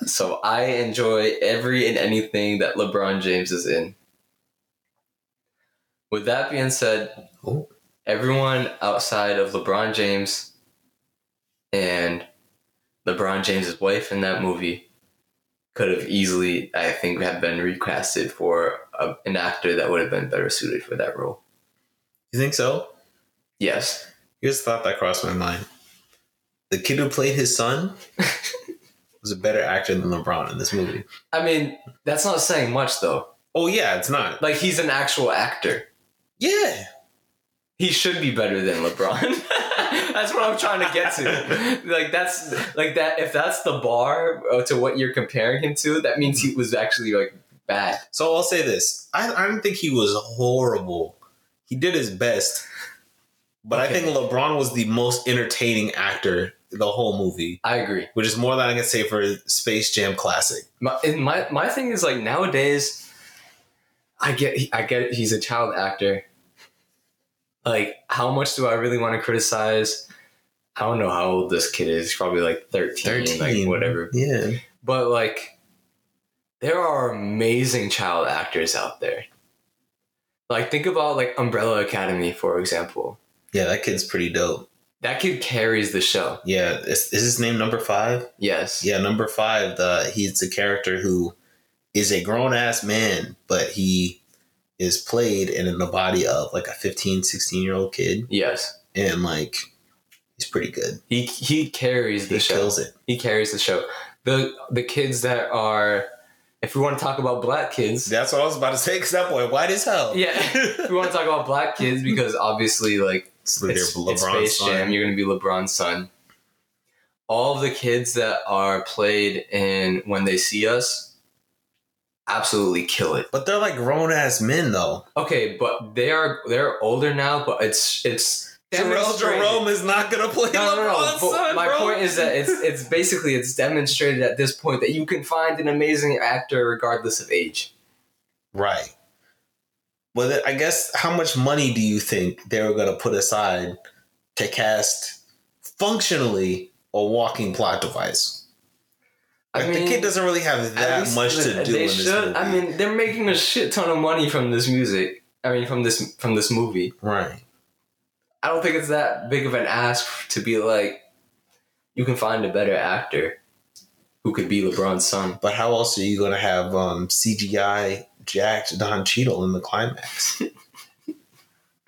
So I enjoy every and anything that LeBron James is in. With that being said, everyone outside of LeBron James and LeBron James's wife in that movie could have easily, I think, have been recasted for a, an actor that would have been better suited for that role. You think so? Yes. Here's a thought that crossed my mind. The kid who played his son was a better actor than LeBron in this movie. I mean, that's not saying much though. Oh yeah, it's not. Like he's an actual actor. Yeah. He should be better than LeBron. that's what I'm trying to get to. Like that's like that. If that's the bar uh, to what you're comparing him to, that means he was actually like bad. So I'll say this: I, I don't think he was horrible. He did his best, but I think LeBron was the most entertaining actor the whole movie, I agree. which is more than I can say for Space Jam Classic. My my my thing is like nowadays, I get I get he's a child actor. Like, how much do I really want to criticize? I don't know how old this kid is. He's probably like 13, like whatever. Yeah, But like, there are amazing child actors out there. Like, think about like Umbrella Academy, for example. yeah, that kid's pretty dope. That kid carries the show. Yeah, is, is his name number five? Yes. Yeah, number five. The he's a character who is a grown ass man, but he is played and in the body of like a 15, 16 year old kid, Yes. and like he's pretty good. He he carries the He show. kills it. He carries the show. The the kids that are, if we want to talk about black kids, That's what I was about to say. Cause that boy white as hell. yeah, if we want to talk about black kids because obviously like It's, it's, their it's Space son. Jam, you're gonna be LeBron's son. All of the kids that are played in When They See Us, absolutely kill it. But they're like grown ass men though. Okay, but they are they're older now, but it's it's Jharrel Jerome is not gonna play No, no, no. Son, my bro. point is that it's it's basically it's demonstrated at this point that you can find an amazing actor regardless of age. right. Well, then I guess how much money do you think they were gonna put aside to cast functionally a walking plot device? Like, the kid doesn't really have that much to they- do They in this should. I mean, they're making a shit ton of money from this music. I mean, from this from this movie. right. I don't think it's that big of an ask to be like, you can find a better actor who could be LeBron's son. But how else are you gonna have um, CGI jacked Don Cheadle in the climax?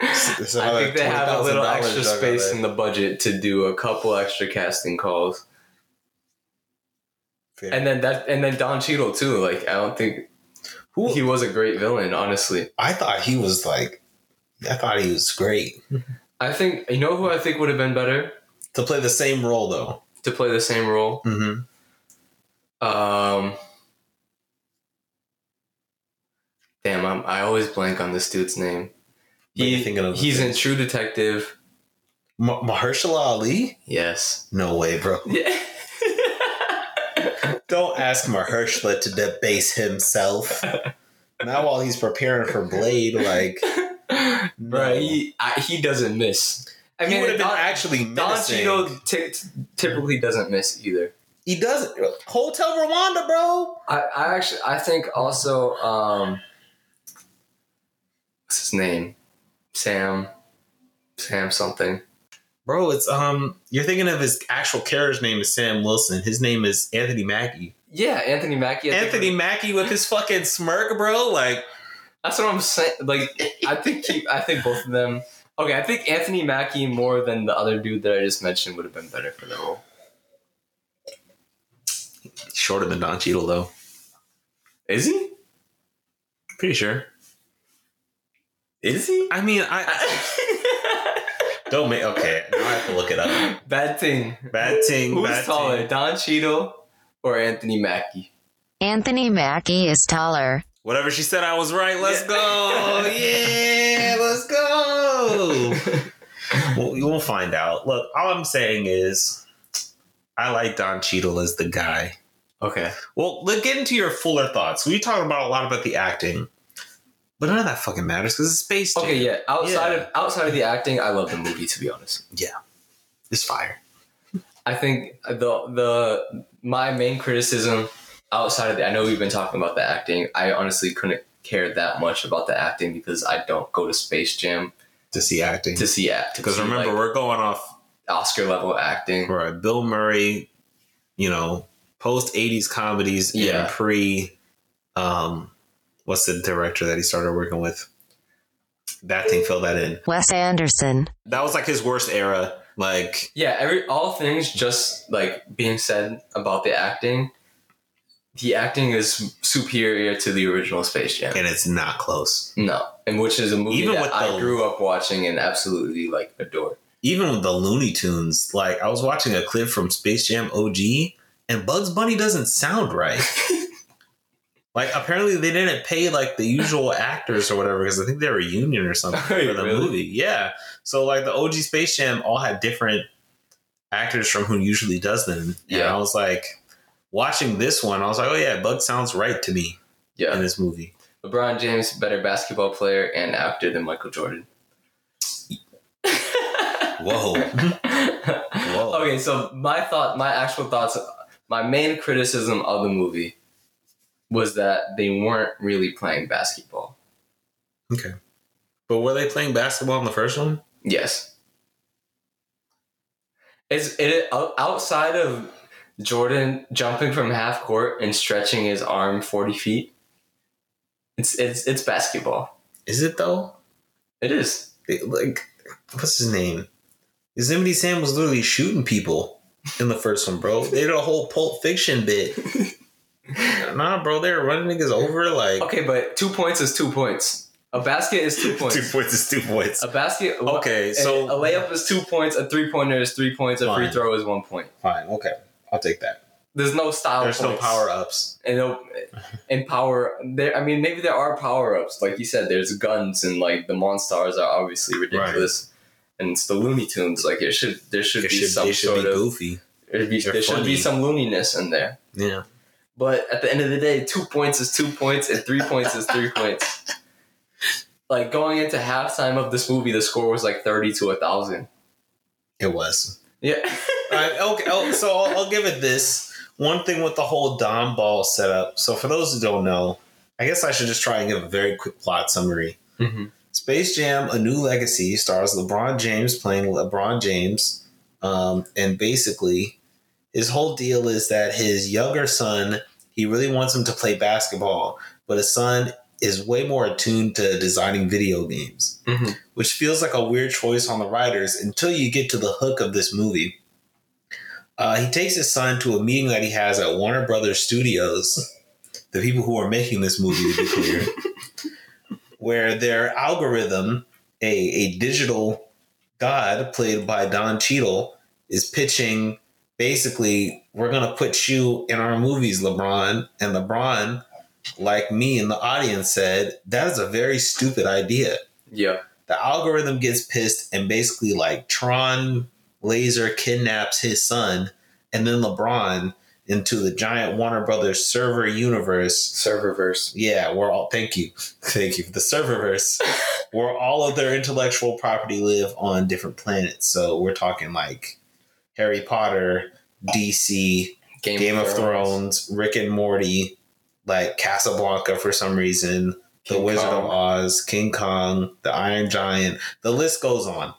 I think they have a little $20,000 extra space in the budget to do a couple extra casting calls. There. And then that and then Don Cheadle too. Like I don't think Who- he was a great villain, honestly. I thought he was like, I thought he was great I think you know who I think would have been better to play the same role though. to play the same role. Mm-hmm. Um, damn, I'm, I always blank on this dude's name. He, thinking of he's in. True Detective. Ma- Mahershala Ali? Yes. No way, bro. Yeah. Don't ask Mahershala to debase himself. now while he's preparing for Blade, like no. Right. He I, he doesn't miss. I he mean, would have been Don, actually Don menacing. Cheadle ty- typically doesn't miss either. He doesn't. Hotel Rwanda, bro. I, I actually I think also um what's his name? Sam Sam something. Bro, it's um. You're thinking of his actual character's name is Sam Wilson. His name is Anthony Mackie. Yeah, Anthony Mackie. I think- Anthony Mackie with his fucking smirk, bro. Like That's what I'm saying. Like I think he, I think both of them Okay, I think Anthony Mackie more than the other dude that I just mentioned would have been better for the role. shorter than Don Cheadle though. Is he? Pretty sure. Is he? I mean, I don't make okay. Now I have to look it up. Bad thing. Bad thing. Who's bad taller, ting. Don Cheadle or Anthony Mackie? Anthony Mackie is taller. Whatever she said, I was right. Let's Yeah. go. Yeah, let's go. well, you will find out. Look, all I'm saying is, I like Don Cheadle as the guy. Okay. Well, let's get into your fuller thoughts. We talked about a lot about the acting, but none of that fucking matters because it's Space Jam. Okay, yeah. Outside Yeah. of outside of the acting, I love the movie to be honest. Yeah, it's fire. I think the the my main criticism outside of the I know we've been talking about the acting. I honestly couldn't care that much about the acting because I don't go to Space Jam To see acting, to see act. because remember like, we're going off Oscar level acting. right. Bill Murray, you know, post '80s comedies Yeah. and pre. Um, what's the director that he started working with? That thing filled that in. Wes Anderson. That was like his worst era. Like Yeah, every all things just like being said about the acting. The acting is superior to the original Space Jam. and it's not close. No, and which is a movie Even that with I the- grew up watching and absolutely like adore. Even with the Looney Tunes, like I was watching a clip from Space Jam OG, and Bugs Bunny doesn't sound right. like apparently they didn't pay like the usual actors or whatever because I think they were a union or something for the Really? movie. Yeah, so like the OG Space Jam all had different actors from who usually does them. And Yeah. I was like watching this one, I was like, oh yeah, Bug sounds right to me Yeah. in this movie. LeBron James better basketball player and actor than Michael Jordan. Whoa. Whoa. Okay, so my thought, my actual thoughts, my main criticism of the movie was that they weren't really playing basketball. Okay. But were they playing basketball in the first one? Yes. Is it outside of Jordan jumping from half court and stretching his arm forty feet? It's it's it's basketball. Is it though? It is. They- like, what's his name? Yosemite Sam was literally shooting people in the first one, bro. They did a whole Pulp Fiction bit. nah, bro, they're running niggas over like Okay, but two points is two points. A basket is two points. two points is two points. A basket. Okay, so- a layup is two points. A three pointer is three points. A free throw is one point. Fine, okay, I'll take that. There's no style. There's no power ups. and no, and power there. I mean, maybe there are power ups, like you said. There's guns and like the monstars are obviously ridiculous, and it's the Looney Tunes. Like it should there should It be should, some it should sort be of goofy. be- there should be some looniness in there. Yeah. But at the end of the day, two points is two points, and three points is three points. Like going into halftime of this movie, the score was like thirty to a thousand. It was. Yeah. Alright, okay, oh, so I'll, I'll give it this. One thing with the whole Dom Ball setup. So for those who don't know, I guess I should just try and give a very quick plot summary. Mhm. Space Jam: A New Legacy stars LeBron James playing LeBron James, um, and basically, his whole deal is that his younger son he really wants him to play basketball, but his son is way more attuned to designing video games, hmm which feels like a weird choice on the writers until you get to the hook of this movie. Uh, he takes his son to a meeting that he has at Warner Brothers Studios, the people who are making this movie, to be clear, where their algorithm, a, a digital god played by Don Cheadle, is pitching basically, we're going to put you in our movies, LeBron. And LeBron, like me and the audience said, that is a very stupid idea Yeah. the algorithm gets pissed and basically like Tron laser kidnaps his son and then LeBron into the giant Warner Brothers server universe. Serververse. Yeah, we're all thank you. Thank you. The serververse where all of their intellectual property live on different planets. So we're talking like Harry Potter, DC, Game, of Thrones, Rick and Morty, like Casablanca for some reason, The King Wizard of Oz, King Kong, The Iron Giant. The list goes on.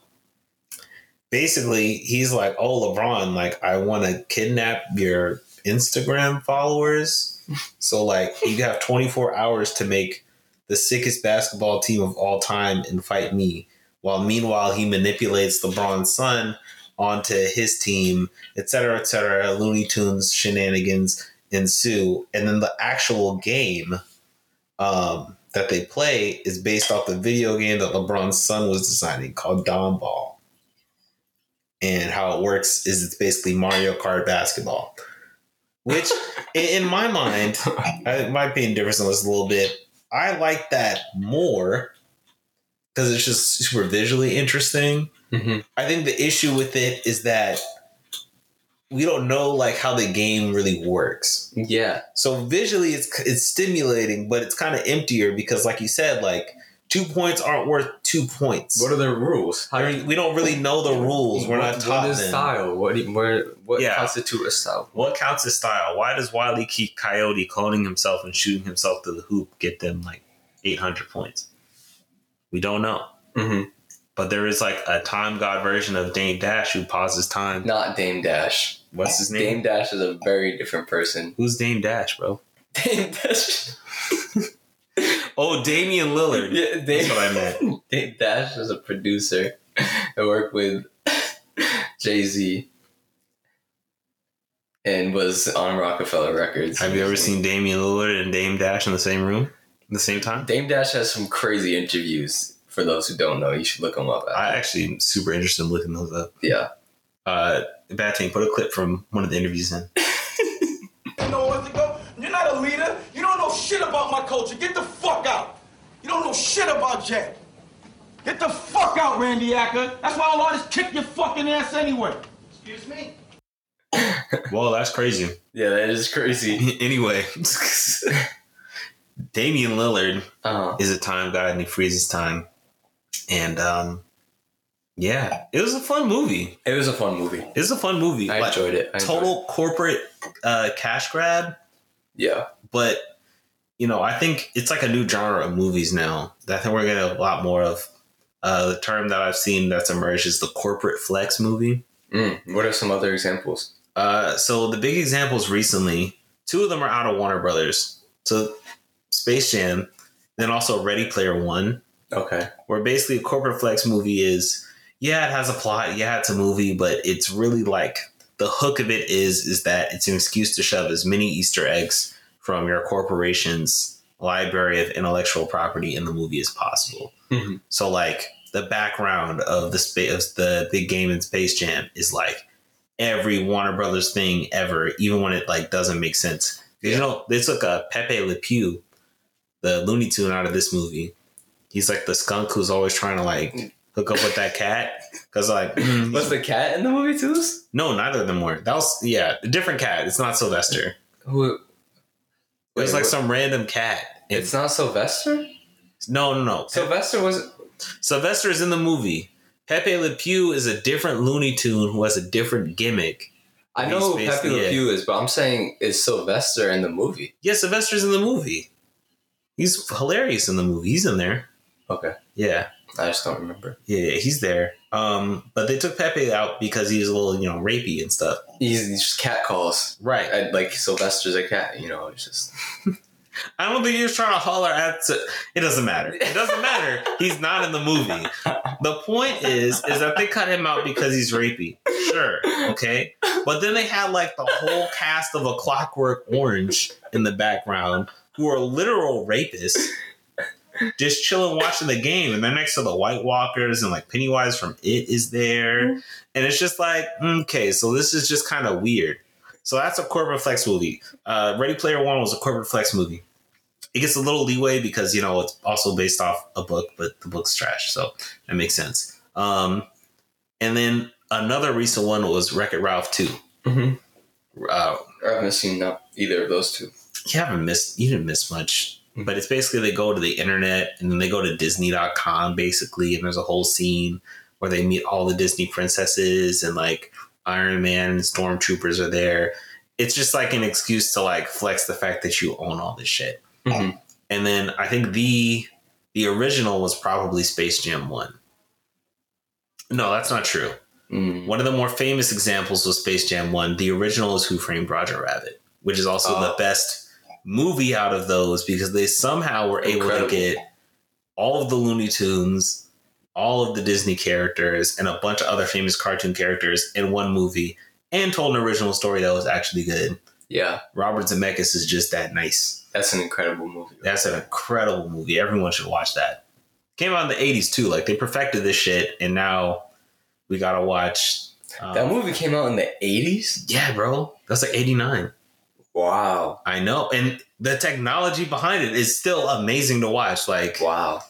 Basically, he's like, "Oh, LeBron, like I want to kidnap your Instagram followers, so like you have 24 hours to make the sickest basketball team of all time and fight me." While meanwhile, he manipulates LeBron's son onto his team, etc., cetera, et cetera. Looney Tunes shenanigans ensue, and then the actual game um, that they play is based off the video game that LeBron's son was designing called Dom Ball. And how it works is it's basically Mario Kart basketball, which in my mind, my opinion differs on this a little bit. I like that more because it's just super visually interesting. Hmm I think the issue with it is that we don't know like how the game really works. Yeah. So visually, it's it's stimulating, but it's kind of emptier because, like you said, like two points aren't worth two points. What are the rules? How I mean, we don't really know the rules. We're not What- taught What is them. style? What do you- where what Yeah. constitute a style? What counts as style? Why does Wiley Key Coyote cloning himself and shooting himself to the hoop get them like 800 points? We don't know. hmm But there is like a time god version of Dame Dash who pauses time. Not Dame Dash. What's his name? Dame Dash is a very different person. Who's Dame Dash, bro? Dame Dash. Oh, Damian Lillard. Yeah, Dame, That's what I meant. Dame Dash is a producer. I worked with Jay Z and was on Roc-A-Fella Records. Have you ever seen Damian Lillard and Dame Dash in the same room at the same time? Dame Dash has some crazy interviews. For those who don't know, you should look them up. I actually am super interested in looking those up. yeah. Uh, Batting, put a clip from one of the interviews in. You know what to go? You're not a leader. You don't know shit about my culture. Get the fuck out. You don't know shit about Jack. Get the fuck out, Randy Acker. That's why all artists kick your fucking ass anyway. Excuse me? Well, that's crazy. Yeah, that is crazy. anyway, Damian Lillard Uh, is a time guy and he freezes time. And um, yeah, it was a fun movie. it was a fun movie. It was a fun movie. I Like, enjoyed it. I enjoyed Total corporate uh, cash grab. Yeah. but you know, I think it's like a new genre of movies now. that I think we're getting a lot more of. Uh, the term that I've seen that's emerged is the corporate flex movie. Mm, what are some other examples? Uh, so the big examples recently, two of them are out of Warner Brothers. So Space Jam, then also Ready Player One, Okay. where basically a corporate flex movie is, yeah, it has a plot, yeah, it's a movie, but it's really like the hook of it is is that it's an excuse to shove as many Easter eggs from your corporation's library of intellectual property in the movie as possible. Mhm. So like the background of the space of the big game in Space Jam is like every Warner Brothers thing ever, even when it like doesn't make sense. You know, they took a Pepe Le Pew, the Looney Tune, out of this movie. He's like the skunk who's always trying to like hook up with that cat. Cause like, mm, Was the cat in the movie too? no, neither of them were. That was yeah, a different cat. It's not Sylvester. Who? It was Wait, like what? some random cat. It's not Sylvester. no, no, no. Sylvester was. Sylvester is in the movie. Pepe Le Pew is a different Looney Tune who has a different gimmick. I know who Pepe Le it. Pew is, but I'm saying is Sylvester in the movie. Yeah, Sylvester's in the movie. He's hilarious in the movie. He's in there. Okay. Yeah. I just don't remember. Yeah, yeah, he's there. Um, but they took Pepe out because he was a little, you know, rapey and stuff. He's, he's just cat calls. Right. Like Sylvester's a cat. You know, it's just. I don't think he was trying to holler at. It doesn't matter. It doesn't matter. He's not in the movie. The point is, is that they cut him out because he's rapey. Sure, okay. But then they had like the whole cast of a Clockwork Orange in the background, who are literal rapists, just chilling watching the game, and they're next to the White Walkers, and like Pennywise from It is there, and it's just like, okay, so this is just kind of weird. So that's a corporate flex movie. Uh, Ready Player One was a corporate flex movie. It gets a little leeway because you know it's also based off a book, but the book's trash, so that makes sense. Um, and then another recent one was Wreck It Ralph Two. Mhm. Uh, I haven't seen either of those two. you haven't missed you didn't miss much but it's basically they go to the internet and then they go to disney.com basically and there's a whole scene where they meet all the disney princesses and like iron man and stormtroopers are there it's just like an excuse to like flex the fact that you own all this shit Mhm. and then i think the the original was probably space jam 1 no that's not true Mm. one of the more famous examples was Space Jam 1. The original is Who Framed Roger Rabbit, which is also Oh. the best movie out of those because they somehow were able Incredible. to get all of the Looney Tunes, all of the Disney characters, and a bunch of other famous cartoon characters in one movie and told an original story that was actually good. Yeah, Robert Zemeckis is just that nice. that's an incredible movie. That's an incredible movie. Everyone should watch that. Came out in the 80s too. Like they perfected this shit and now we gotta watch. um, That movie came out in the eighties. Yeah, bro. That's like 89. Wow, I know. And the technology behind it is still amazing to watch. Like, wow.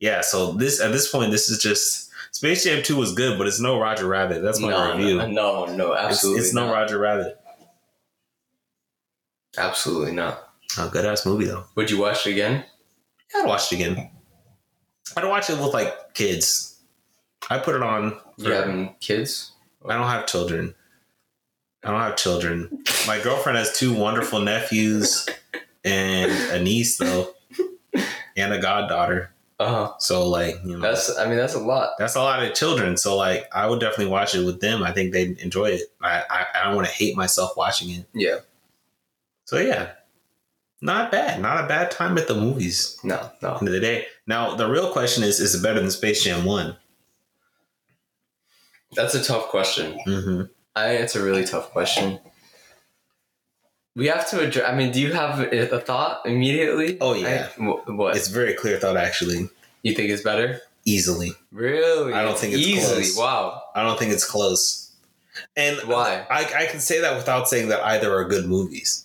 yeah, so this at this point, this is just Space Jam 2 was good, but it's no Roger Rabbit. That's my no, review. no, no, no, It's, absolutely. it's no. Roger Rabbit. Absolutely not. A good ass movie though. Would you watch it again? Yeah, I'd watch it again. I'd watch it with like kids. I put it on. You having kids? I don't have children. I don't have children. My girlfriend has two wonderful nephews and a niece though, and a goddaughter. Uh huh. So like, you know, That's. I mean, that's a lot. that's a lot of children. So like, I would definitely watch it with them. I think they'd enjoy it. I I, I don't want to hate myself watching it. Yeah. So yeah, not bad. Not a bad time at the movies. No, no. End of the day. Now the real question is: Is it better than Space Jam One? That's a tough question. Mm-hmm. I. It's a really tough question. We have to address. I mean, do you have a a thought immediately? Oh, yeah. I- wh- what It's very clear thought, actually. you think it's better? Easily, Really? I don't think it's easily. close. Wow. I don't think it's close. And Why? I, I can say that without saying that either are good movies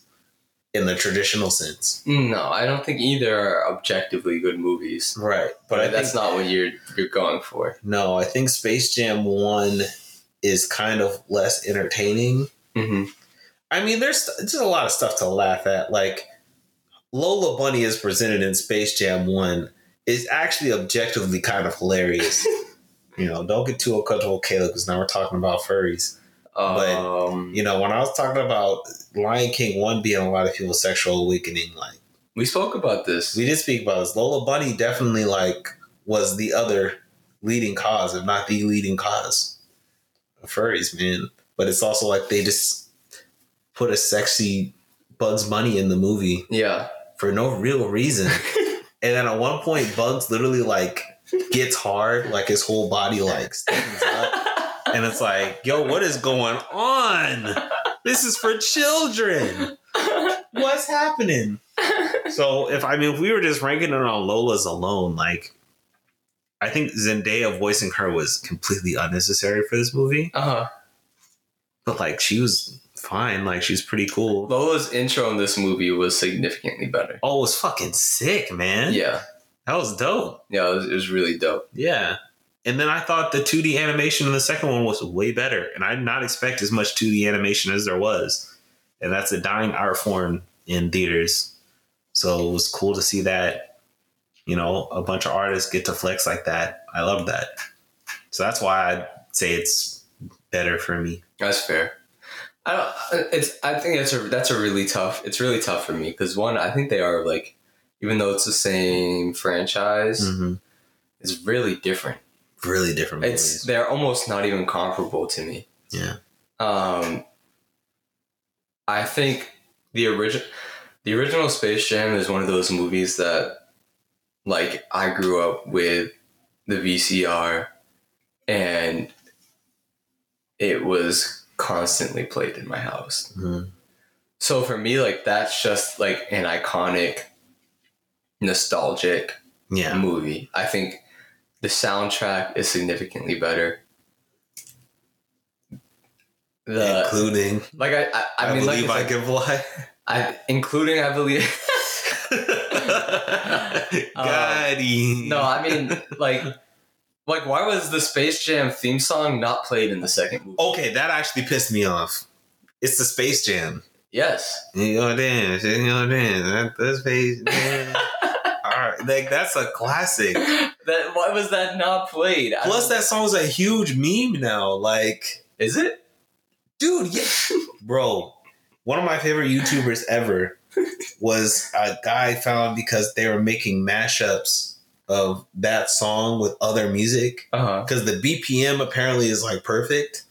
in the traditional sense. Mm, no, I don't think either are objectively good movies. Right. But that's think, not what you're you're going for. no, I think Space Jam 1 is kind of less entertaining. Mm-hmm. I mean, there's just a lot of stuff to laugh at. Like, Lola Bunny is presented in Space Jam 1 is actually objectively kind of hilarious. you know, don't get too uncomfortable, Caleb, because now we're talking about furries. But, Um, You know, when I was talking about Lion King 1 being a lot of people's sexual awakening, like, we spoke about this. we did speak about this. Lola Bunny definitely, like, was the other leading cause, if not the leading cause furries, man. But it's also like they just put a sexy Bugs Bunny in the movie yeah. for no real reason. and then at one point, Bugs literally, like, gets hard, like his whole body, like, stands up. And it's like, yo, what is going on? This is for children. What's happening? So if I mean if we were just ranking it on Lola's alone, like I think Zendaya voicing her was completely unnecessary for this movie. Uh huh. But like she was fine, like she's pretty cool. Lola's intro in this movie was significantly better. Oh, it was fucking sick, man. Yeah. That was dope. Yeah, it was, it was really dope. Yeah. And then I thought the 2D animation in the second one was way better. And I did not expect as much 2D animation as there was. And that's a dying art form in theaters. So it was cool to see that, you know, a bunch of artists get to flex like that. I love that. So that's why I'd say it's better for me. That's fair. I don't. It's. I think that's a. That's a really tough. It's really tough for me because one, I think they are like, even though it's the same franchise, Mm-hmm. it's really different. Really different It's. They're almost not even comparable to me. Yeah. Um. I think the original, The original Space Jam is one of those movies that, like, I grew up with the VCR, and it was constantly played in my house. Mhm. So for me, like, that's just like an iconic, nostalgic Yeah. movie. I think the soundtrack is significantly better. The Including like I I, I, I, mean like believe I I, can fly. I including I believe Uh, Got him. no I mean like like why was the Space Jam theme song not played in the second movie? Okay, that actually pissed me off. It's the Space Jam. Yes. You gonna dance, you gonna dance, that the Space Jam. All right, like that's a classic. That why was that not played? Plus, that song's a huge meme now. Like, is it? dude, yeah, bro. One of my favorite YouTubers ever was a guy found because they were making mashups of that song with other music Uh huh. because the BPM apparently is like perfect,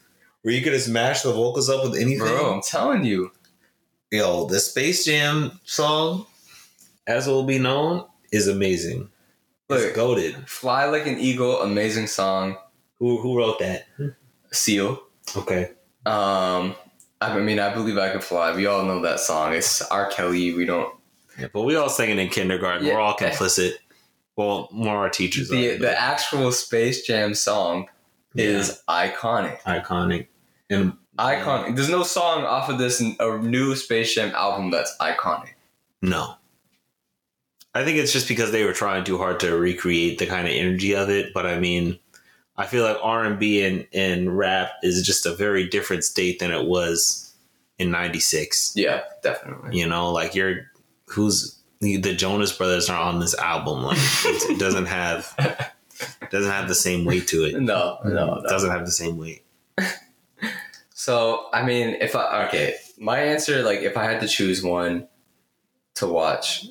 where you could just mash the vocals up with anything. Bro, I'm telling you. Yo, the Space Jam song, as it will be known, is amazing. Look. It's goaded. Fly like an eagle, amazing song. Who who wrote that? Seal. Okay. Um, I mean, I believe I can fly. We all know that song. It's R. Kelly. We don't. Yeah, but we all sang it in kindergarten. Yeah. We're all complicit. Well, more our teachers The are. the actual Space Jam song is iconic. iconic. And Iconic. There's no song off of this a new Space Jam album that's iconic. no. I think it's just because they were trying too hard to recreate the kind of energy of it. But I mean, I feel like R and B and and rap is just a very different state than it was in '96. Yeah, definitely. You know, like you're who's the Jonas Brothers are on this album. Like it doesn't have doesn't have the same weight to it. No, no, no. Doesn't have the same weight. So I mean, if I okay, my answer like if I had to choose one to watch,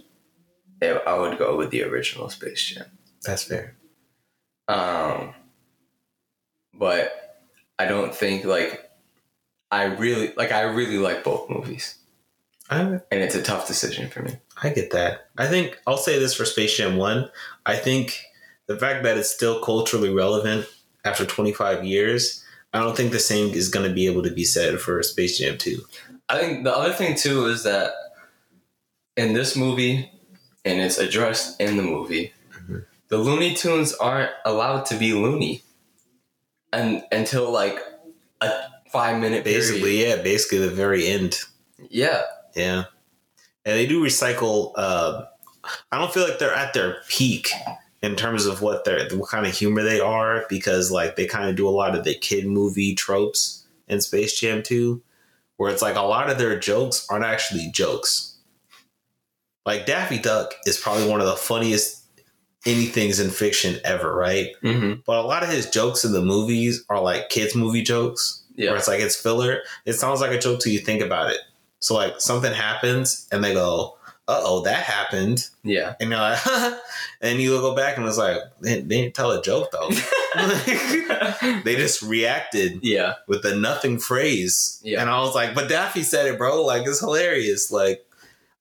I would go with the original Space Jam. That's fair. Um, but I don't think like I really like I really like both movies, I and it's a tough decision for me. I get that. I think I'll say this for Space Jam 1. I think the fact that it's still culturally relevant after 25 years, I don't think the same is going to be able to be said for Space Jam 2. I think the other thing too is that in this movie, and it's addressed in the movie, Mhm. the Looney Tunes aren't allowed to be loony, and until like a five minute Basically, yeah, basically the very end. yeah, Yeah. And they do recycle uh I don't feel like they're at their peak in terms of what they're what kind of humor they are because like they kind of do a lot of the kid movie tropes in Space Jam 2 where it's like a lot of their jokes aren't actually jokes. Like Daffy Duck is probably one of the funniest anythings in fiction ever, right? mm-hmm. But a lot of his jokes in the movies are like kids movie jokes where yeah, it's like it's filler. It sounds like a joke till you think about it. So like something happens and they go, "Uh oh, that happened," yeah, and you're like, and you go back and it's like they, they didn't tell a joke though. they just reacted yeah, with the nothing phrase, Yeah. and I was like, "But Daffy said it, bro. Like it's hilarious." Like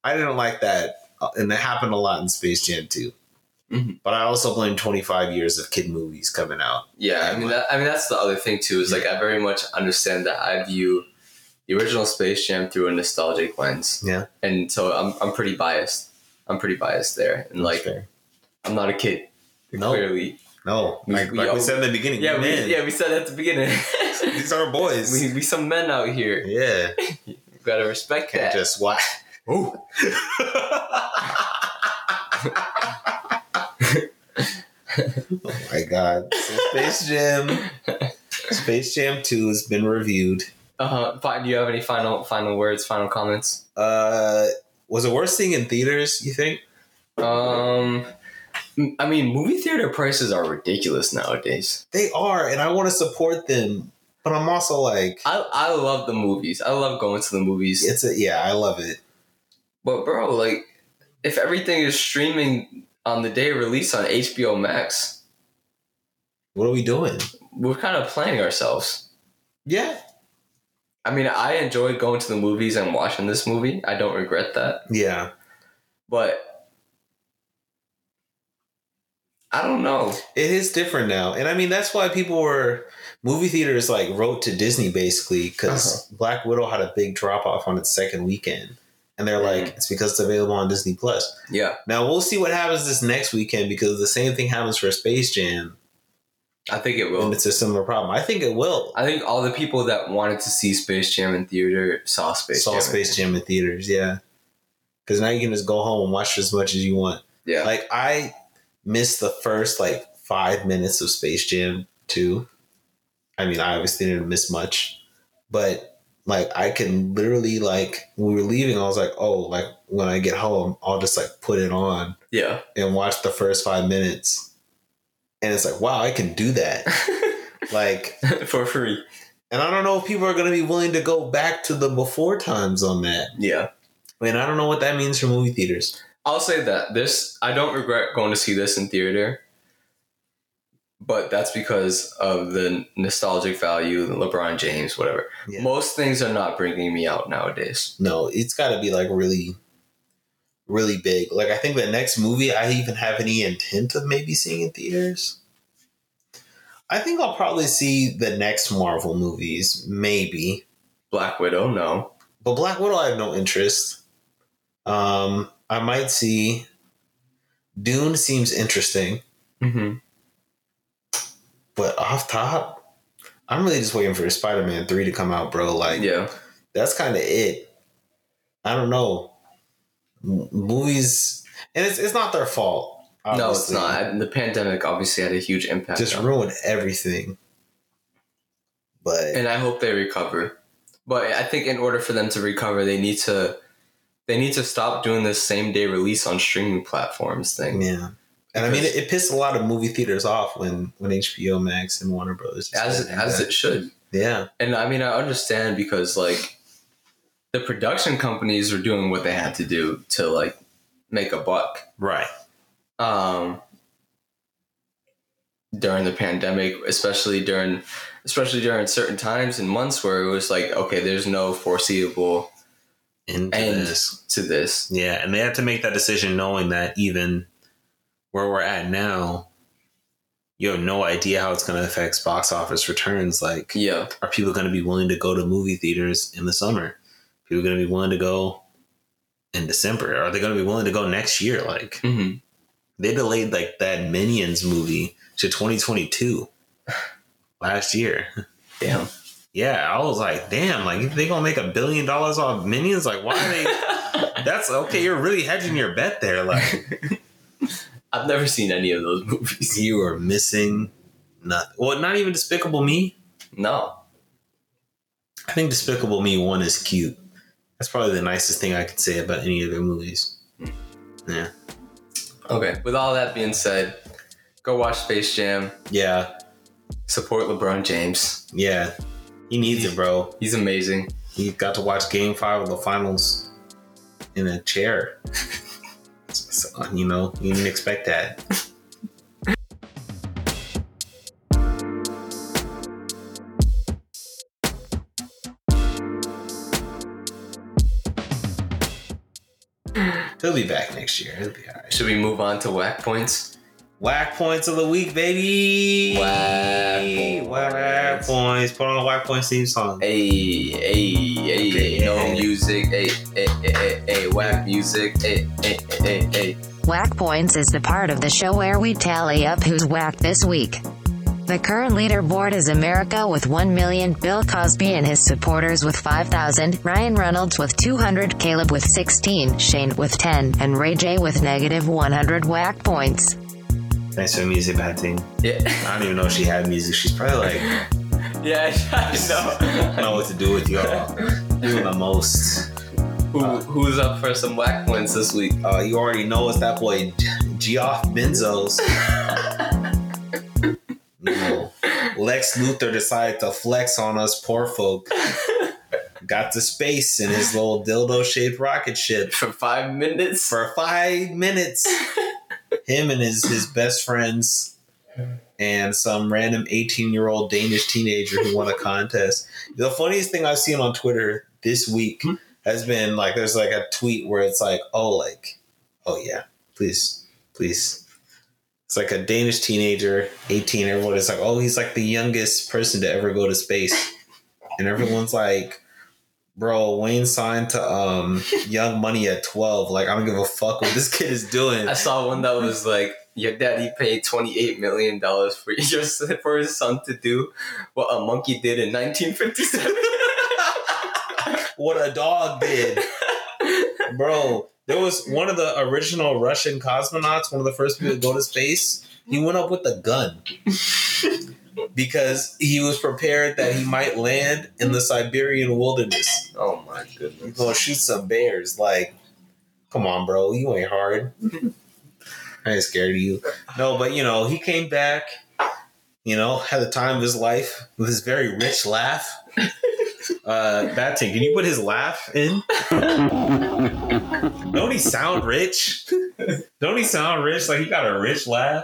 I didn't like that, uh, and that happened a lot in Space Jam too. Mhm. But I also blame 25 years of kid movies coming out. yeah. I mean, that, I mean that's the other thing too is like I very much understand that I view the original Space Jam through a nostalgic lens. Yeah. and so I'm I'm pretty biased. I'm pretty biased there, and like. I'm not a kid. No. Clearly, no, We- like, we like we said in the beginning, yeah, we yeah, we said at the beginning. These are boys. we we some men out here. yeah, You gotta respect can't that. just watch. oh, Oh my god! So Space Jam, Space Jam Two has been reviewed. uh, fine. Do you have any final final words, final comments? Uh, was it worth seeing in theaters? You think? Um, I mean, movie theater prices are ridiculous nowadays. They are, and I want to support them, but I'm also like, I I love the movies. I love going to the movies. it's a yeah, I love it. But bro, like, if everything is streaming on the day of release on HBO Max, What are we doing? we're kind of playing ourselves. Yeah, I mean, I enjoyed going to the movies and watching this movie. I don't regret that. Yeah. But I don't know. It is different now. And I mean, that's why people were, movie theaters like wrote to Disney basically because uh-huh. Black Widow had a big drop off on its second weekend. And they're like, mm-hmm. it's because it's available on Disney Plus. Yeah, Now we'll see what happens this next weekend because the same thing happens for Space Jam. I think it will. And it's a similar problem. I think it will. I think all the people that wanted to see Space Jam in theater saw Space Saw Jam. Space Jam in theaters, yeah. Because now you can just go home and watch as much as you want. Yeah. Like I missed the first like five minutes of Space Jam 2. I mean, I obviously didn't miss much, but like I can literally like when we were leaving, I was like, oh, like when I get home, I'll just like put it on yeah. and watch the first five minutes. And it's like, wow, I can do that. like, For free. and I don't know if people are going to be willing to go back to the before times on that. Yeah. I mean, I don't know what that means for movie theaters. I'll say that this I don't regret going to see this in theater, but that's because of the nostalgic value, LeBron James, whatever. Yeah. Most things are not bringing me out nowadays. No, it's got to be like really, really big. Like I think the next movie I even have any intent of maybe seeing in theaters. I think I'll probably see the next Marvel movies, maybe. Black Widow, no. But Black Widow, I have no interest. Um, I might see. Dune seems interesting, Mm-hmm. But off top, I'm really just waiting for Spider Man three to come out, bro. Like, Yeah. that's kind of it. I don't know. M- movies, and it's it's not their fault. No, it's not. The pandemic obviously had a huge impact. Just ruined everything. But and I hope they recover. But I think in order for them to recover, they need to they need to stop doing this same day release on streaming platforms thing. yeah, and I mean, it, it pissed a lot of movie theaters off when when HBO Max and Warner Brothers As as that. it should. yeah, And I mean, I understand because like the production companies were doing what they had to do to like make a buck. right. Um, during the pandemic, especially during especially during certain times and months where it was like, okay, there's no foreseeable end this. to this. Yeah, and they had to make that decision knowing that even where we're at now, you have no idea how it's going to affect box office returns. Like, Yeah. are people going to be willing to go to movie theaters in the summer? People going to be willing to go in December? Are they going to be willing to go next year? Like, hmm they delayed like that Minions movie to 2022 last year. Damn. Yeah, I was like, damn, like they gonna make a billion dollars off Minions, like why are they? That's okay. You're really hedging your bet there. Like I've never seen any of those movies. you are missing nothing. Well, not even Despicable Me. No. I think Despicable Me one is cute. That's probably the nicest thing I could say about any of their movies. Hmm. Yeah, Okay. With all that being said, go watch Space Jam. yeah, Support LeBron James. yeah. He needs it, bro. He's amazing. He got to watch Game Five of the Finals in a chair. so, you know, you didn't expect that. He'll be back next year. He'll be all right. Should we move on to whack points? Whack points of the week, baby. Whack points. Whack points. Put on a whack points theme song. Hey, hey, hey, Okay. no music. Hey, hey, hey, hey, hey, whack music. Hey, hey, hey, hey, hey. Whack Points is the part of the show where we tally up who's whacked this week. The current leaderboard is America with 1 million, Bill Cosby and his supporters with 5,000, Ryan Reynolds with 200, Caleb with 16, Shane with 10, and Ray J with negative 100 whack points. Thanks for the music, bad thing. Yeah, I don't even know if she had music. She's probably like, yeah, I I don't know. know what to do with y'all. Doing the most. Who, who's up for some whack points this week? Uh, you already know it's that boy Geoff Benzos. know, Lex Luthor decided to flex on us poor folk. Got to space in his little dildo-shaped rocket ship For five minutes? for five minutes. Him and his his best friends and some random 18 year old Danish teenager who won a contest. The funniest thing I've seen on Twitter this week Hmm. has been like there's like a tweet where it's like, oh, like, oh yeah, please, please. It's like a Danish teenager, 18, everyone is like, oh, he's like the youngest person to ever go to space. And everyone's like, bro, Wayne signed to um Young Money at 12. Like, I don't give a fuck what this kid is doing. I saw one that was like, your daddy paid twenty eight million dollars for your for his son to do what a monkey did in nineteen fifty seven. what a dog did. Bro, there was one of the original Russian cosmonauts, one of the first people to go to space. He went up with a gun because he was prepared that he might land in the Siberian wilderness. Oh my He's goodness! gonna shoot some bears. Like, come on, bro, you ain't hard. I ain't scared of you. No, but you know, he came back. You know, had the time of his life with his very rich laugh. Uh, Batting, can you put his laugh in? Don't he sound rich? Don't he sound rich? Like he got a rich laugh.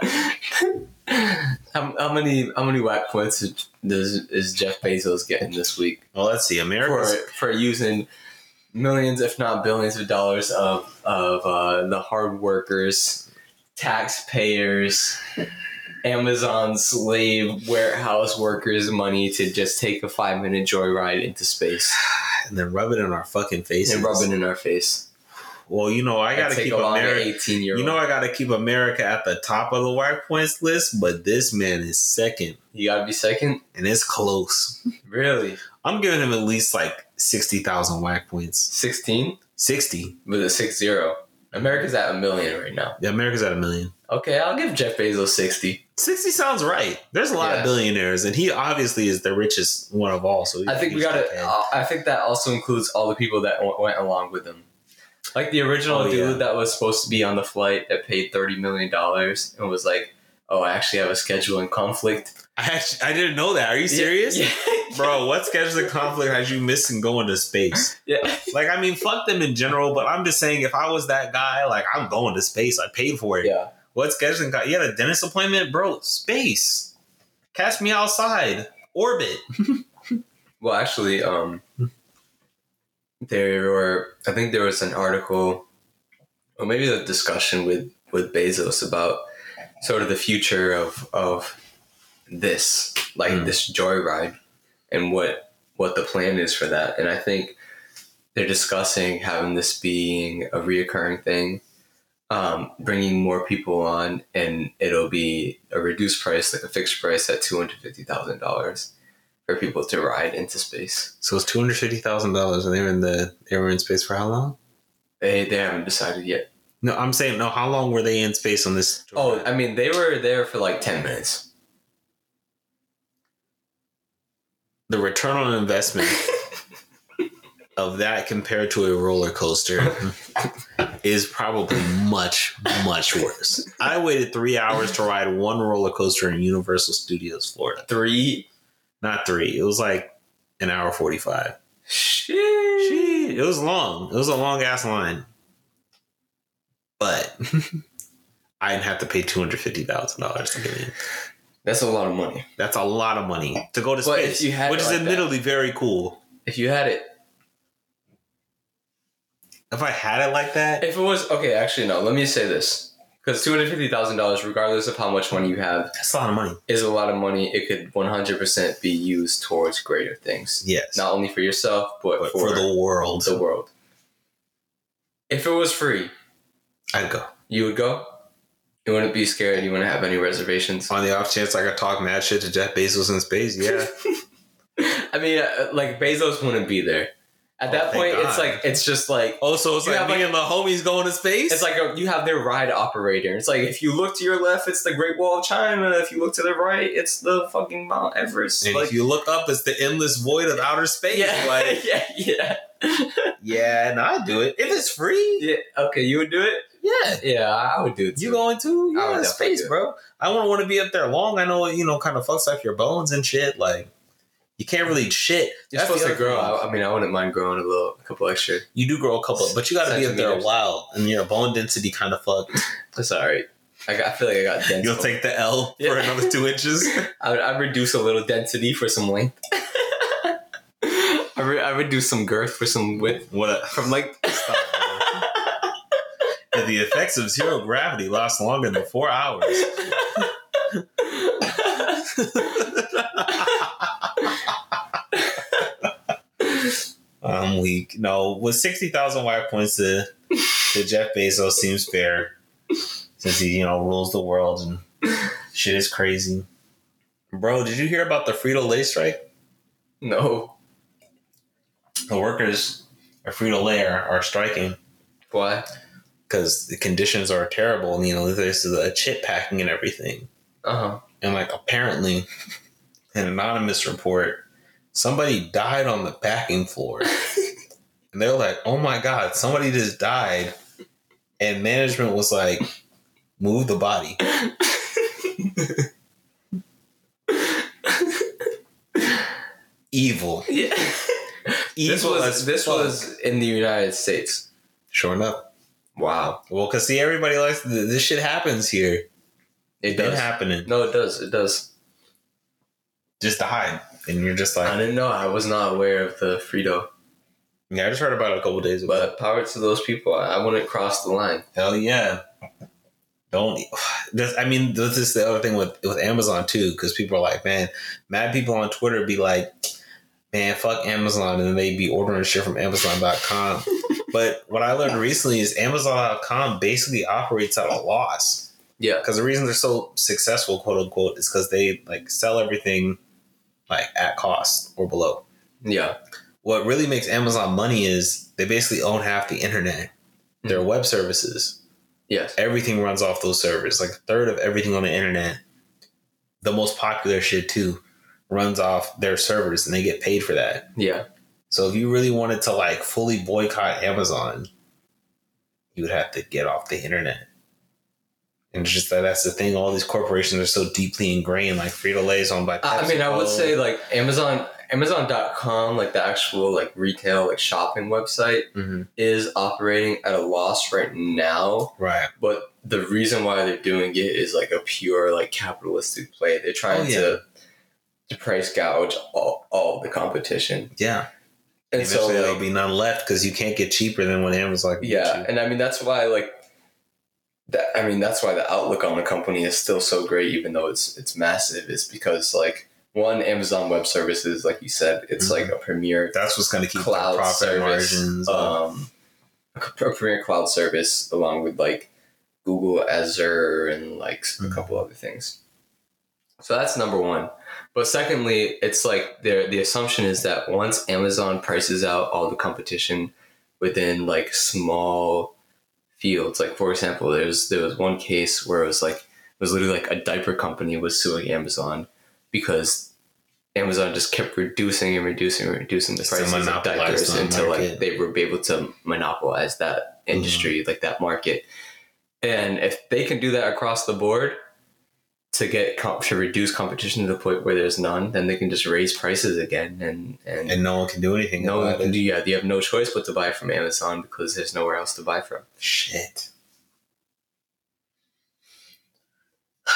How, how many how many whack points does is Jeff Bezos getting this week Well, let's see. for for using millions, if not billions, of dollars of of uh, the hard workers, taxpayers, Amazon slave warehouse workers' money to just take a five minute joyride into space and then rub it in our fucking faces. and rub it in our face. Well, you know, I gotta keep America. eighteen year You know, I gotta keep America at the top of the white points list, but this man is second, you gotta be second. and it's close. Really, I'm giving him at least like sixty thousand whack points. sixteen Sixty. with a six zero. America's at a million right now. Yeah, America's at a million. Okay, I'll give Jeff Bezos sixty. 60 sounds right. There's a lot Yeah. of billionaires, and he obviously is the richest one of all. So I think we got to. Uh, I think that also includes all the people that w- went along with him, like the original Oh, dude yeah. that was supposed to be on the flight that paid thirty million dollars and was like, "Oh, I actually have a scheduling conflict." I actually, I didn't know that. Are you serious? Yeah, Bro, what scheduling conflict has you missing going to space? yeah. Like, I mean, fuck them in general, but I'm just saying, if I was that guy, like, I'm going to space. I paid for it. yeah. What scheduling? You had a dentist appointment, bro. Space. Catch me outside. Orbit. Well, actually, um, there were I think there was an article or maybe a discussion with with Bezos about sort of the future of of this like mm. this joyride and what what the plan is for that and I think they're discussing having this being a reoccurring thing um, bringing more people on and it'll be a reduced price like a fixed price at $250,000 for people to ride into space. So it's two hundred fifty thousand dollars, and they were in the they were in space for how long? They they haven't decided yet. No, I'm saying no. How long were they in space on this? Oh, I mean, they were there for like ten minutes. the return on investment of that compared to a roller coaster is probably much much worse. I waited three hours to ride one roller coaster in Universal Studios Florida. Three. Not three. It was like an hour forty five. Shit. Shit, it was long. It was a long ass line. But I didn't have to pay two hundred fifty thousand dollars to get in. That's a lot of money. That's a lot of money to go to But space, you had which it is like that- admittedly very cool. If you had it, If I had it like that, if it was okay, actually no. Let me say this, because two hundred fifty thousand dollars, regardless of how much money you have, that's a lot of money. is a lot of money. It could one hundred percent be used towards greater things, Yes, not only for yourself but, but for, for the world, the world. If it was free, I'd go. you would go. You wouldn't be scared. You wouldn't have any reservations. On the off chance I could talk mad shit to Jeff Bezos in space, yeah. I mean, uh, like Bezos wouldn't be there. At Oh, that point, it's like it's just like oh, so it's like have, me like- and the homies going to space. it's like a, you have their ride operator. It's like if you look to your left, it's the Great Wall of China. If you look to the right, it's the fucking Mount Everest. and like, if you look up, it's the endless void of outer space. yeah, Like, yeah, yeah, yeah, and I'd do it if it's free. yeah. Okay, you would do it. Yeah, Yeah, I would do it. Too. You going to? Yeah, space, bro. I wouldn't want to be up there long. I know it, you know, kind of fucks up your bones and shit. Like, you can't really shit. You're That's supposed to grow. I, I mean, I wouldn't mind growing a little, a couple extra. You do grow a couple, but you got to be up there a while, and your bone density kind of fucked. That's all right. I, got, I feel like I got dense. You'll take the L for Yeah. another two inches. I would, I reduce a little density for some length. I, re- I reduce some girth for some width. What? A, From like, Stop, the effects of zero gravity last longer than four hours. I'm weak. No, with sixty thousand white points to, to Jeff Bezos seems fair, since he you know rules the world and shit is crazy. Bro, did you hear about the Frito Lay strike? no. The workers at Frito Lay are, are striking Why? because the conditions are terrible. And, you know, there's the chip packing and everything. Uh huh. And like apparently, an anonymous report, somebody died on the packing floor. and they're like, oh my God, somebody just died. And management was like, move the body. Evil. Yeah. Evil This was as this fuck. was in the United States. Sure enough. Wow. Well, because see, everybody likes this shit happens here. It Been does. happening. No, it does. It does. Just died. And you're just like I didn't know. I was not aware of the Frito. yeah, I just heard about it a couple days ago. But power to those people. I, I wouldn't cross the line. Hell yeah. Don't. This, I mean, this is the other thing with with Amazon too, because people are like, man, mad people on Twitter be like, man, fuck Amazon, and then they be ordering shit from Amazon.com. but what I learned recently is Amazon.com basically operates at a loss Yeah. because the reason they're so successful, quote unquote, is because they like sell everything like at cost or below. Yeah. What really makes Amazon money is they basically own half the internet, hmm. their web services Yes. everything runs off those servers. Like a third of everything on the internet, the most popular shit too, runs off their servers and they get paid for that. Yeah. So if you really wanted to like fully boycott Amazon, you would have to get off the internet. And it's just that that's the thing. All these corporations are so deeply ingrained. Like Frito Lay is owned by. I I mean, I would say like Amazon, Amazon.com, like the actual like retail like shopping website, Mhm. is operating at a loss right now. right. But the reason why they're doing it is like a pure like capitalistic play. They're trying Oh, yeah. to to price gouge all, all the competition, Yeah. and so Eventually there'll be none left because you can't get cheaper than what Amazon. Can yeah, and I mean that's why like. That, I mean that's why the outlook on the company is still so great, even though it's it's massive. Is because like one Amazon Web Services, like you said, it's Mhm. like a premier That's what's going to keep cloud profit service, margins. um, a premier cloud service along with like Google Azure and like a Mhm. couple other things. So that's number one. But secondly, it's like the the assumption is that once Amazon prices out all the competition within like small fields, like for example, there's there was one case where it was like it was literally like a diaper company was suing Amazon because Amazon just kept reducing and reducing and reducing the prices of diapers until like they were able to monopolize that industry, like that market. And if they can do that across the board to get comp- to reduce competition to the point where there's none, then they can just raise prices again, and and, and no one can do anything no one can it. do. Yeah, you have no choice but to buy from Amazon because there's nowhere else to buy from. Shit.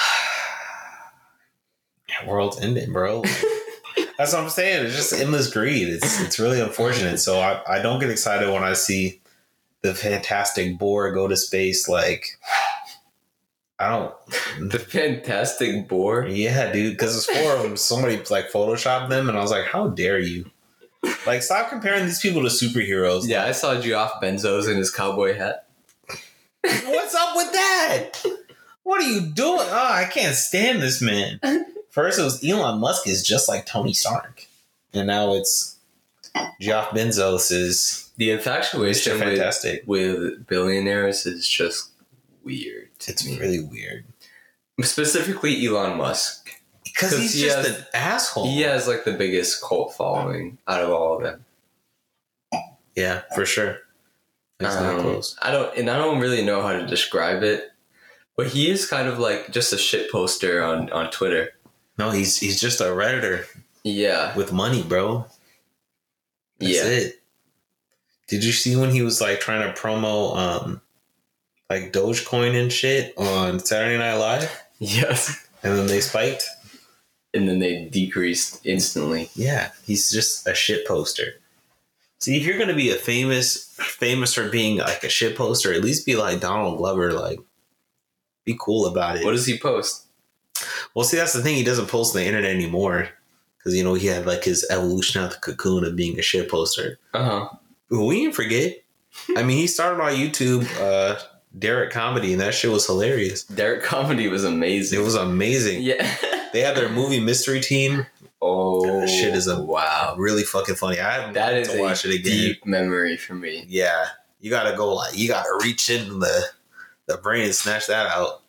That world's ending, bro. That's what I'm saying. It's just endless greed. It's it's really unfortunate. So I, I don't get excited when I see the fantastic boar go to space. Like I don't. The fantastic boar. Yeah, dude. Because it's four of them. Somebody like photoshopped them, and I was like, "How dare you!" Like, stop comparing these people to superheroes. Yeah, I saw Geoff Benzos in his cowboy hat. What's up with that? What are you doing? Oh, I can't stand this man. First, it was Elon Musk is just like Tony Stark, and now it's Geoff Benzos is The infatuation Mr. with, Fantastic. with billionaires is just weird. It's me. really weird specifically Elon Musk. Because he's he just has- an asshole. He has like the biggest cult following out of all of them. yeah, for sure. Um. I don't, and I don't really know how to describe it, but he is kind of like just a shit poster on on Twitter. No, he's he's just a redditor Yeah, with money, bro. That's yeah. it. Did you see when he was like trying to promo um like Dogecoin and shit on Saturday Night Live, Yes. and then they spiked. And then they decreased instantly. Yeah, he's just a shit poster. See, if you're gonna be a famous, famous for being like a shit poster, at least be like Donald Glover. Like, be cool about it. What does he post? well, see, that's the thing. He doesn't post on the internet anymore because you know he had like his evolution out of the cocoon of being a shit poster. Uh huh. We didn't forget. I mean, he started on YouTube, uh, Derrick Comedy, and that shit was hilarious. Derrick comedy was amazing. It was amazing. Yeah. They had their movie Mystery Team. oh, That shit is a- wow. Really fucking funny. I haven't That is to watch it again. deep memory for me. Yeah, you gotta go like you gotta reach in the the brain and snatch that out.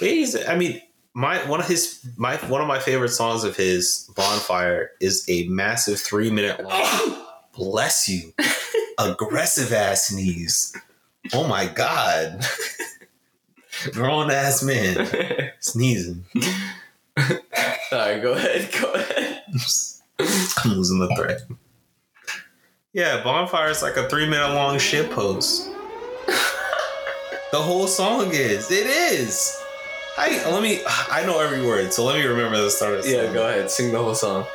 But he's, I mean, my one of his my one of my favorite songs of his Bonfire is a massive three minute long. bless you, aggressive ass sneeze. Oh my god, grown ass man sneezing. Sorry, go ahead. Go ahead. I'm losing the thread. Yeah, Bonfire is like a three minute long shit post. the whole song is. It is. I let me. I know every word, so let me remember the start of the Yeah, go ahead. Sing the whole song.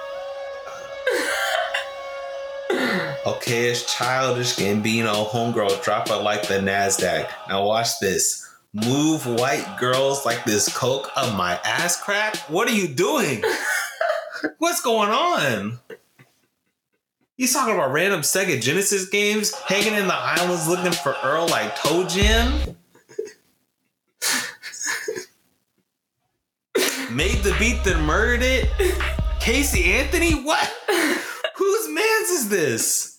Okay, it's childish Gambino, homegirl, drop it like the Nasdaq. Now watch this. Move white girls like this coke of my ass crack. What are you doing? What's going on? He's talking about random Sega Genesis games, hanging in the islands looking for Earl like ToeJam. Made the beat then murdered it. Casey Anthony, what? Whose man's is this?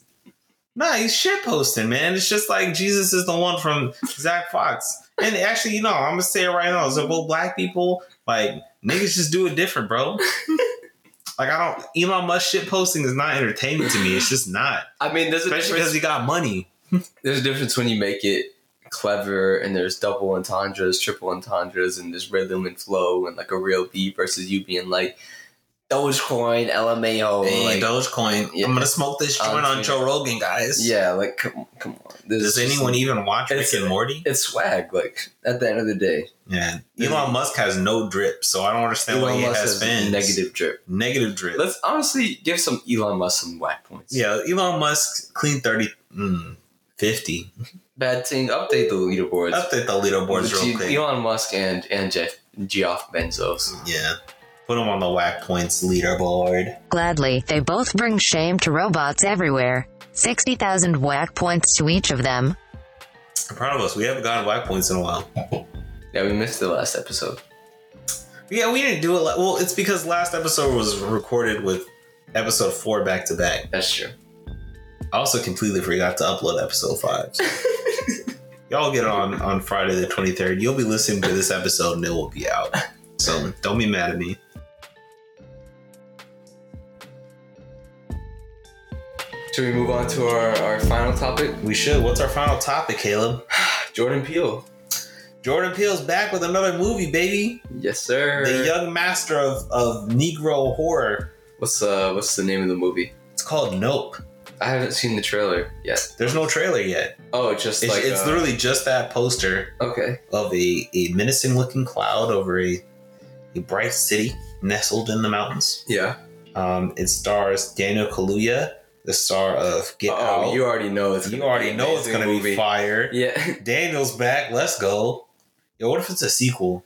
Nah, he's shit posting, man. It's just like Jesus is the one from Zach Fox. And actually, you know, I'm gonna say it right now. So both black people, like niggas, just do it different, bro. like I don't. Elon Musk shit posting is not entertaining to me. It's just not, I mean, there's a especially because he got money. There's a difference when you make it clever and there's double entendres, triple entendres, and there's rhythm and flow and like a real beat versus you being like Dogecoin, LMAO. Hey, like, Dogecoin. yeah. I'm gonna smoke this joint on. Joe Rogan, guys. yeah, like come, come on. Does anyone like- even watch Rick and Morty? It's swag. Like at the end of the day, Yeah. Elon Musk has no drip, so I don't understand why he Musk has has negative drip. Negative drip. Let's honestly give some Elon Musk some whack points. Yeah, Elon Musk clean 30, mm, 50. Bad thing. Update the leaderboards. Update the leaderboards real quick. Elon Musk and and Jeff Geoff Benzos. Yeah. Put him on the whack points leaderboard. Gladly, they both bring shame to robots everywhere. 60,000 whack points to each of them. I'm proud of us. We haven't gotten whack points in a while. Yeah, we missed the last episode. Yeah, we didn't do it. Like, well, it's because last episode was recorded with episode four back to back. That's true. I also completely forgot to upload episode five. Y'all get on on Friday the 23rd. You'll be listening to this episode and it will be out. So don't be mad at me. Should we move on to our, our final topic? We should. What's our final topic, Caleb? Jordan Peele. Jordan Peele's back with another movie, baby. Yes, sir. The young master of, of Negro horror. What's uh what's the name of the movie? It's called Nope. I haven't seen the trailer yet. There's no trailer yet. Oh, just It's, like it's uh, literally just that poster okay. of a, a menacing looking cloud over a, a bright city nestled in the mountains. Yeah. Um, it stars Daniel Kaluuya, the star of Get oh, Out. you already know it's You gonna already be know it's going to be fire. Yeah. Daniel's back. Let's go. Yo, what if it's a sequel?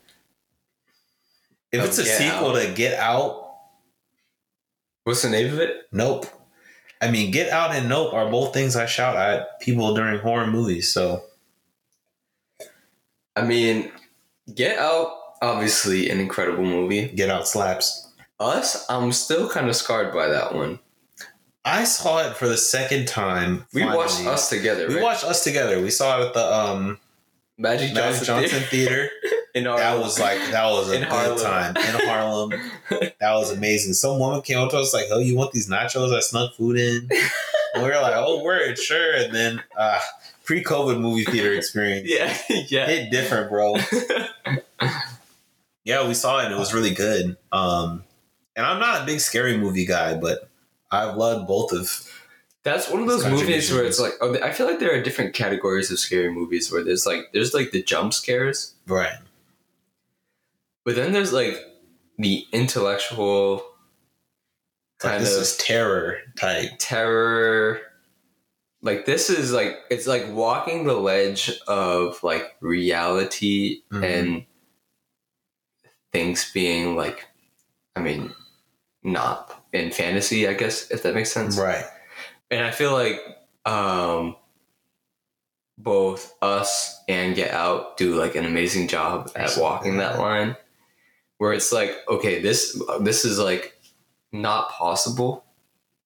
If it's a sequel Out. to Get Out, What's the name of it? Nope. I mean, Get Out and Nope are both things I shout at people during horror movies. So I mean, Get Out, obviously an incredible movie. Get Out slaps. Us, I'm still kind of scarred by that one. I saw it for the second time. We finally. watched Us together. We right? watched us together. We saw it at the um Magic Magic Johnson, Johnson Theater. in our That was like that was a In good Harlem. time in Harlem. That was amazing. Some woman came up to us like, "Oh, you want these nachos? I snuck food in." And we were like, "Oh, word, sure." And then uh, pre-COVID movie theater experience. yeah, yeah. hit different, bro. yeah, we saw it. and It was really good. Um, and I'm not a big scary movie guy, but I've loved both of That's one of those movies where it's like, oh, I feel like there are different categories of scary movies where there's like, there's like the jump scares, Right. but then there's like the intellectual Like kind this of is terror type. terror. Like this is like it's like walking the ledge of like reality Mhm. and things being like, I mean, not in fantasy, I guess if that makes sense. Right. and I feel like um, both us and Get Out do like an amazing job at walking that line, where it's like, okay, this this is like not possible,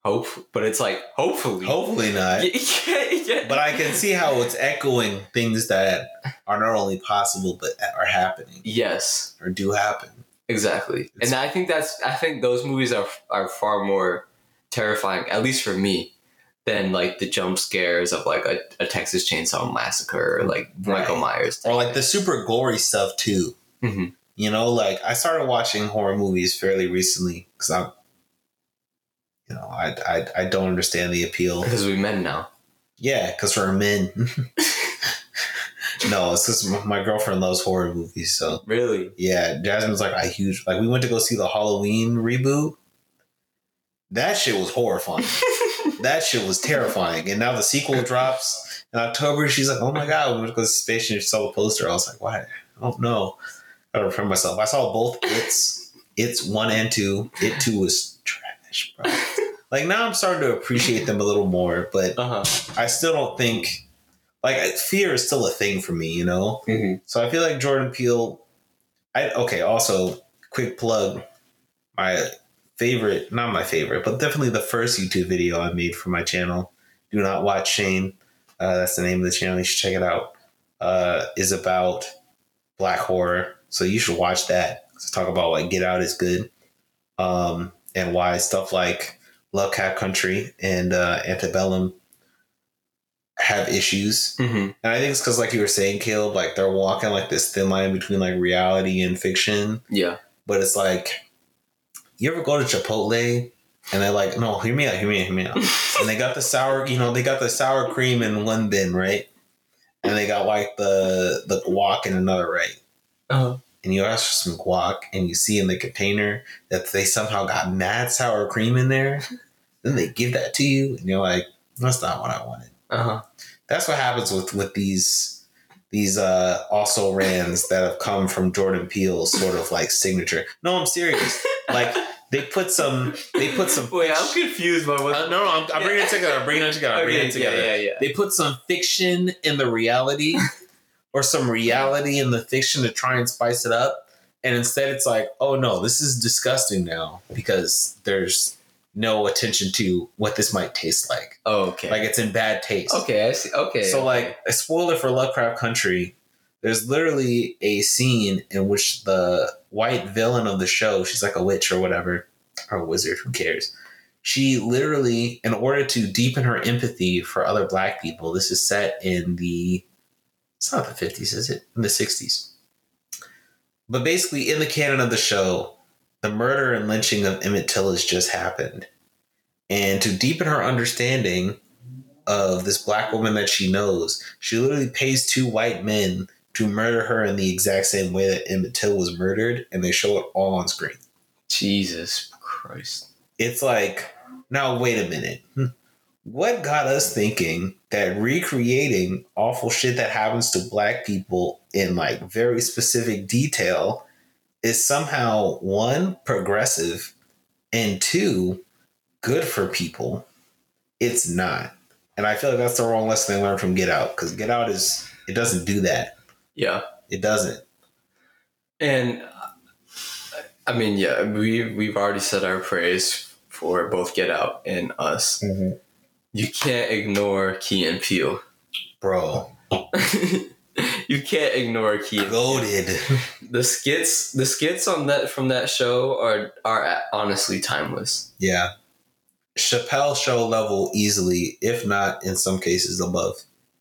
hope, but it's like hopefully, Hopefully not. yeah, yeah. But I can see how it's echoing things that are not only possible but are happening yes, or do happen. Exactly, It's- and I think that's I think those movies are are far more terrifying, at least for me. Than like the jump scares of like a, a Texas Chainsaw Massacre or like Michael Myers. Or like the super gory stuff too. Mhm. You know, like I started watching horror movies fairly recently because I'm, you know, I, I I don't understand the appeal. Because we men now. Yeah, because we're men. no, it's because my girlfriend loves horror movies. So Really? yeah, Jasmine's like a huge like we went to go see the Halloween reboot. That shit was horrifying. that shit was terrifying. And now the sequel drops in October. She's like, "Oh my god, we went to go see Space and she saw the poster." I was like, "Why? I don't know." I gotta prepare myself. I saw both. It's it's one and two. It two was trash, bro. Like now, I'm starting to appreciate them a little more, but Uh huh. I still don't think like fear is still a thing for me, you know. hmm So I feel like Jordan Peele. I okay. Also, quick plug. My favorite, not my favorite, but definitely the first YouTube video I made for my channel. Do not watch Shane. Uh, that's the name of the channel. You should check it out. Uh, is about black horror. So you should watch that. Let's talk about why Get Out is good, um, and why stuff like Lovecraft Country and uh, Antebellum have issues. hmm And I think it's because, like you were saying, Caleb, like they're walking like this thin line between like reality and fiction. Yeah. But it's like, you ever go to Chipotle and they're like, no, hear me out, hear me out, hear me out. and they got the sour, you know, they got the sour cream in one bin, right? And they got like the the guac in another, right? Uh-huh. And you ask for some guac, and you see in the container that they somehow got mad sour cream in there. then they give that to you, and you're like, that's not what I wanted Uh huh. that's what happens with with these these uh also rans that have come from Jordan Peele's sort of like signature. No, I'm serious. Like they put some they put some Wait, I'm confused by what. Uh, no, no, I'm, I'm bringing it together. I'm bringing it together. I'm bringing Okay, it together. Yeah, yeah, yeah. They put some fiction in the reality, or some reality in the fiction to try and spice it up. And instead, it's like, oh no, this is disgusting now because there's no attention to what this might taste like. Oh, okay. Like it's in bad taste. okay, I see. Okay. So, like, a spoiler for Lovecraft Country, there's literally a scene in which the white villain of the show, she's like a witch or whatever, or a wizard, who cares? She literally, in order to deepen her empathy for other black people, this is set in the, it's not the 50s, is it? In the 60s. But basically, in the canon of the show, the murder and lynching of Emmett Till has just happened. And to deepen her understanding, of this black woman that she knows. She literally pays two white men to murder her in the exact same way that Emmett Till was murdered, and they show it all on screen. Jesus Christ. It's like, now wait a minute. What got us thinking that recreating awful shit that happens to black people in like very specific detail is somehow one, progressive, and two, good for people? It's not. And I feel like that's the wrong lesson they learned from Get Out because Get Out is it doesn't do that. Yeah. It doesn't. And I mean, yeah, we we've already said our praise for both Get Out and Us. Mm-hmm. You can't ignore Key and Peele. Bro, you can't ignore Key. and goaded. The skits, the skits on that from that show are are honestly timeless. yeah. Chappelle show level easily, if not in some cases above.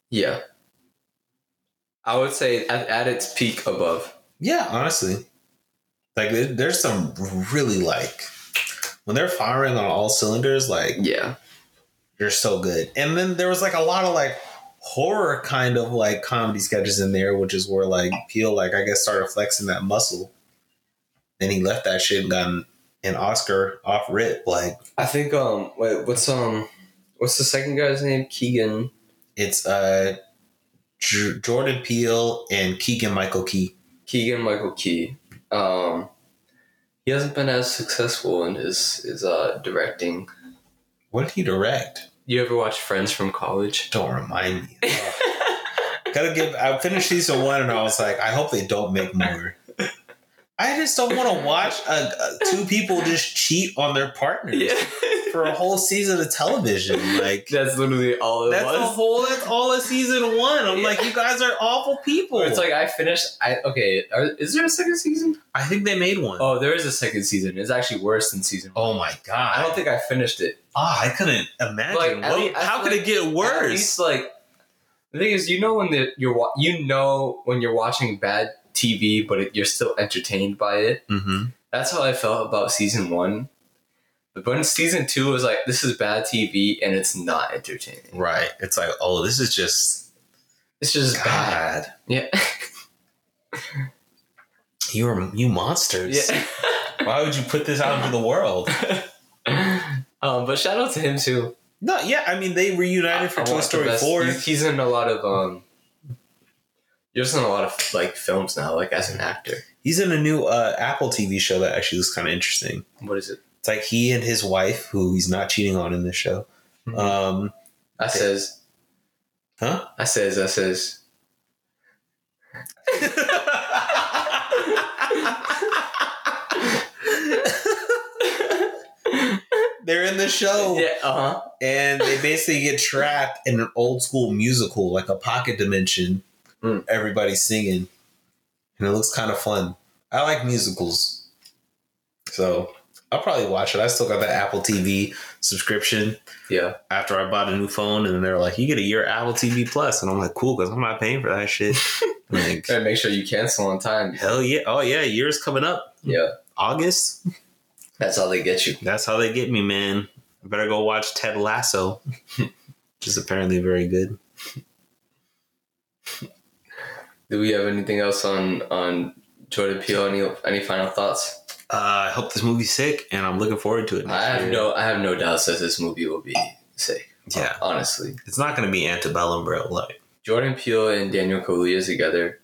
Yeah. I would say at, at its peak above. Yeah, honestly. Like there's some really like when they're firing on all cylinders, like Yeah. They're so good. And then there was like a lot of like horror kind of like comedy sketches in there, which is where like Peele like I guess started flexing that muscle. Then he left that shit and got an, an Oscar off rip. Like I think um wait what's um what's the second guy's name? Keegan. it's uh J- Jordan Peele and Keegan Michael Key. Keegan Michael Key. Um, he hasn't been as successful in his his uh directing. What did he direct? You ever watch Friends from College? Don't remind me. Gotta give. I finished season one and I was like, I hope they don't make more. I just don't want to watch uh, uh, two people just cheat on their partners for a whole season of television. Like That's literally all it that's the was. whole. That's all of season one. I'm like, you guys are awful people. It's like I finished. I okay. Are, is there a second season? I think they made one. Oh, there is a second season. It's actually worse than season. one. Oh my god! I don't think I finished it. Ah, I couldn't imagine. Like, What- least- how could like- it get At worse? least, like the thing is, you know when the, you're you know when you're watching bad TV, but it, you're still entertained by it. mm-hmm. That's how I felt about season one. But when season two was like, this is bad TV and it's not entertaining. Right. It's like, oh, this is just It's just bad. Yeah. You are you monsters. yeah. Why would you put this out into the world? um, but shout out to him too. No, yeah, I mean they reunited for I Toy Story Four. He's, he's in a lot of um. You're just in a lot of like films now, like as an actor. He's in a new uh, Apple TV show that actually looks kind of interesting. What is it? It's like he and his wife, who he's not cheating on in this show. Mhm. Um, I says, huh? I says, I says. They're in the show, Yeah. Uh huh. and they basically get trapped in an old school musical, like a pocket dimension. Hmm. Everybody's singing, and it looks kind of fun. I like musicals, so I'll probably watch it. I still got the Apple TV subscription. Yeah. after I bought a new phone, and then they're like, "You get a year Apple TV Plus," and I'm like, "Cool," because I'm not paying for that shit. like, Gotta make sure you cancel on time. hell yeah! Oh yeah, year's coming up, Yeah. August. That's how they get you. That's how they get me, man. I better go watch Ted Lasso, which is apparently very good. Do we have anything else on on Jordan Peele? Any any final thoughts? Uh, I hope this movie's sick, and I'm looking forward to it. I have year. no I have no doubts that this movie will be sick. Yeah. Honestly. It's not going to be antebellum, bro. Like Jordan Peele and Daniel Kaluuya together.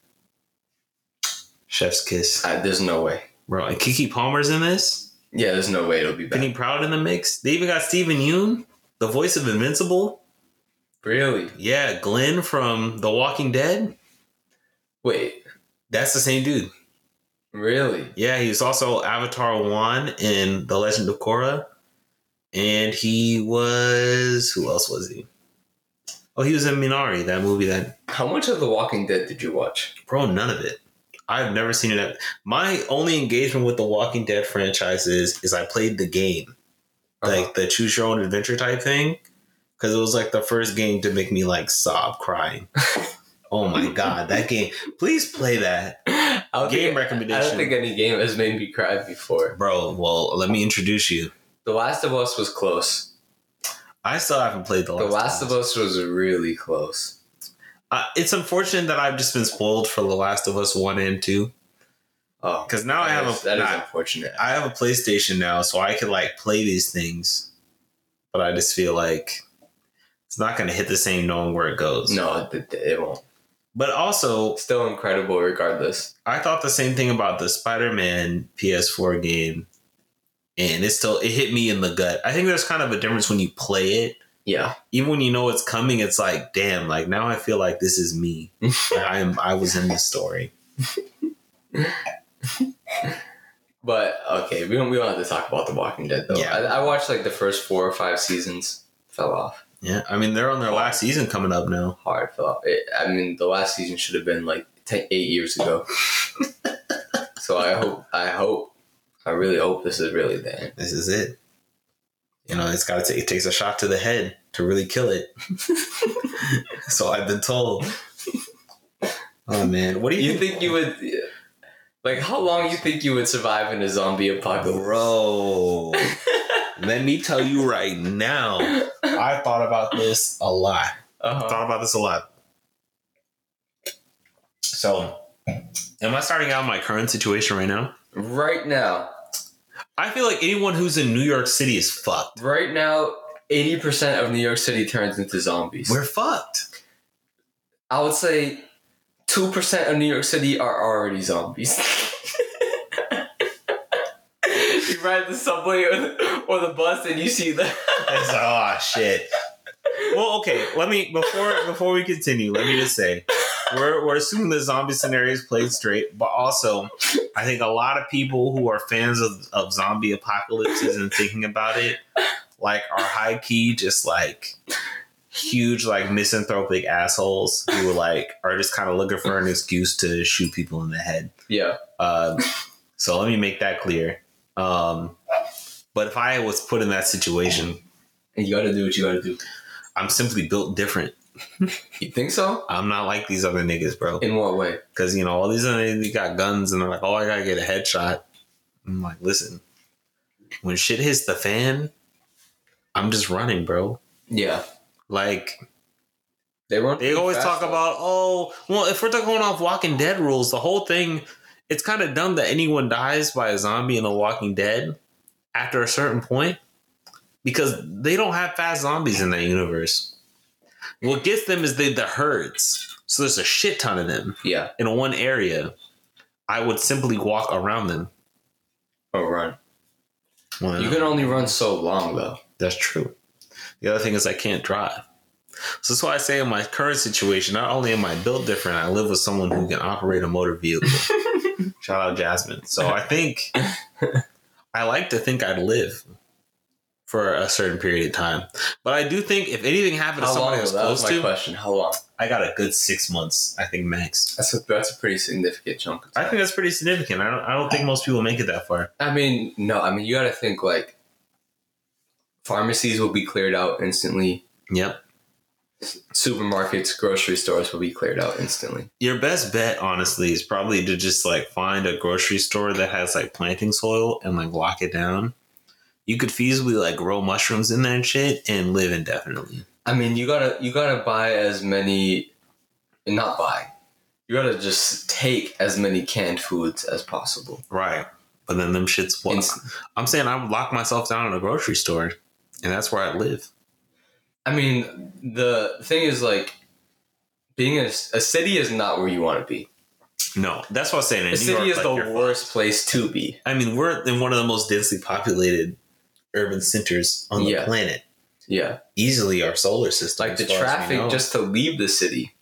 Chef's kiss, I, there's no way. bro. And Keke Palmer's in this. Yeah, there's no way it'll be Penny bad. Proud in the mix. They even got Steven Yeun, the voice of Invincible. Really? Yeah, Glenn from The Walking Dead. Wait. That's the same dude. Really? Yeah, he was also Avatar One in The Legend of Korra, and he was who else was he? Oh, he was in Minari, that movie. That How much of The Walking Dead did you watch? bro, none of it. I've never seen it. My only engagement with the Walking Dead franchise is is I played the game, Uh-huh. like the choose your own adventure type thing, because it was like the first game to make me like sob crying. oh my god, that game! Please play that. I don't Game think- recommendation. I don't think any game has made me cry before. Bro, well, let me introduce you. The Last of Us was close. I still haven't played the Last, The Last of Us was really close. Uh, it's unfortunate that I've just been spoiled for The Last of Us one and two. Oh, Because now I have is- a that is I- unfortunate. I have a PlayStation now, so I can like play these things. But I just feel like it's not going to hit the same knowing where it goes. no, it, it won't. But also, Still incredible, regardless. I thought the same thing about the Spider-Man PS4 game, and it still it hit me in the gut. I think there's kind of a difference when you play it. Yeah, Even when you know it's coming, it's like, damn, like now I feel like this is me. I am. I was in this story. but okay, we don't we don't have to talk about The Walking Dead though. Yeah. I, I watched like the first four or five seasons. Fell off Yeah, I mean they're on their last season coming up now. hard. It, I mean, the last season should have been like 10, eight years ago. so I hope, I hope, I really hope this is really the end. This is it. You know, it's got to take. It takes a shot to the head to really kill it. so I've been told. Oh man, what do you, You think you would? Like, how long you think you would survive in a zombie apocalypse? bro? Let me tell you right now, I thought about this a lot. I Uh-huh. thought about this a lot. So, am I starting out my current situation right now? Right now, I feel like anyone who's in New York City is fucked. right now, eighty percent of New York City turns into zombies. We're fucked. I would say two percent of New York City are already zombies. you ride the subway or the, bus and you see the It's like, oh shit. Well, okay. Let me before before we continue. Let me just say, we're we're assuming the zombie scenario is played straight, but also, I think a lot of people who are fans of of zombie apocalypses and thinking about it, like, are high key just like huge like misanthropic assholes who like are just kind of looking for an excuse to shoot people in the head. yeah. Um, so let me make that clear. Um, but if I was put in that situation, And you got to do what you got to do. I'm simply built different. You think so? I'm not like these other niggas, bro. In what way? Because you know all these other niggas got guns and they're like, "Oh, I gotta get a headshot." I'm like, listen, when shit hits the fan, I'm just running, bro. Yeah. Like They weren't. they always talk about, oh, well, if we're going off Walking Dead rules, the whole thing, it's kind of dumb that anyone dies by a zombie in The Walking Dead after a certain point because they don't have fast zombies in that universe. What gets them is they the herds. So there's a shit ton of them Yeah. in one area. I would simply walk around them. Oh, run. Well, You can only run so long though. That's true. The other thing is I can't drive. So that's why I say in my current situation, not only am I built different, I live with someone who can operate a motor vehicle. Shout out Jasmine. So I think I like to think I'd live for a certain period of time. But I do think if anything happened to How long? I was That was close my to, question. How long? I got a good six months, I think max. That's a that's a pretty significant chunk. Of I time. think that's pretty significant. I don't I don't think most people make it that far. I mean, no. I mean, you got to think like pharmacies will be cleared out instantly. Yep. Supermarkets, grocery stores will be cleared out instantly. Your best bet, honestly, is probably to just like find a grocery store that has like planting soil and like lock it down. You could feasibly like grow mushrooms in that shit and live indefinitely. I mean, you gotta you gotta buy as many, not buy. You gotta just take as many canned foods as possible. Right. But then them shits what Inst- I'm saying I would lock myself down in a grocery store and that's where I live. I mean, the thing is like, being a, a city is not where you want to be. No, that's what I'm saying. In A New city York, is like, the worst place to be. I mean, we're in one of the most densely populated urban centers on the Yeah. planet. Yeah, Easily our solar system. like the as far as we traffic just to leave the city.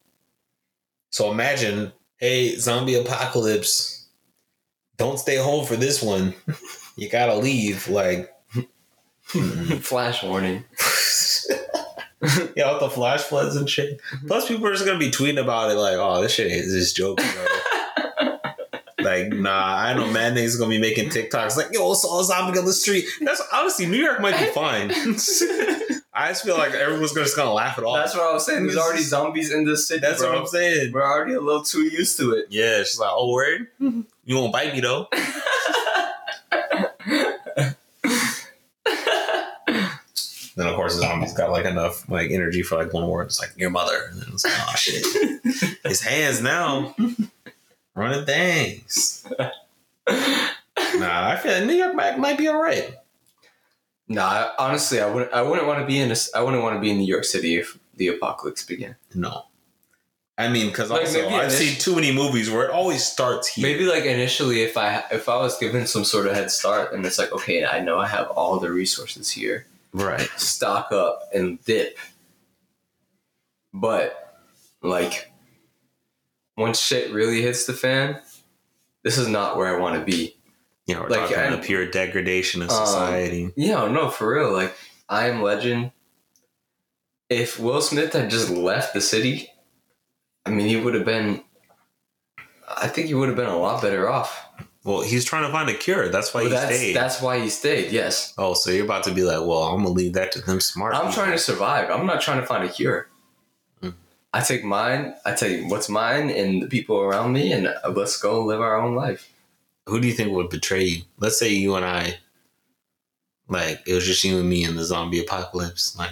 So imagine, hey, zombie apocalypse. Don't stay home for this one. You gotta leave. Like, Flash warning. yeah, with the flash floods and shit. Mm-hmm. Plus, people are just gonna be tweeting about it, like, "Oh, this shit is just joking." Like, nah, I know mad niggas gonna be making TikToks like, "Yo, saw a zombie on the street." That's honestly, New York might be fine. I just feel like everyone's gonna just gonna laugh it off. That's what I was saying. There's already zombies in this city. That's bro. what I'm saying. We're already a little too used to it. Yeah, she's like, "Oh, word, you won't bite me though." Then of course the zombies got like enough like energy for like one word. It's like your mother. And then it's like, oh shit. His hands now. Running things. Nah, I feel like New York might, might be alright. Nah, honestly, I wouldn't. I wouldn't want to be in. A, I wouldn't want to be in New York City if the apocalypse began. No. I mean, because Like, also I've seen too many movies where it always starts here. Maybe like initially, if I if I was given some sort of head start, and it's like, okay, I know I have all the resources here, right. stock up and dip. But like, once shit really hits the fan, this is not where I want to be. Yeah, we're Like, talking I- about the pure degradation of Um, society. Yeah, no, for real. Like, I am Legend. If Will Smith had just left the city, I mean, he would have been. I think he would have been a lot better off. Well, he's trying to find a cure. That's why But he that's stayed. that's why he stayed. Yes, oh, so you're about to be like, well, I'm gonna leave that to them smart. I'm people. trying to survive. I'm not trying to find a cure. Mm. I take mine. I take what's mine and the people around me, and let's go live our own life. who do you think would betray you? Let's say you and I Like it was just you and me in the zombie apocalypse. Like,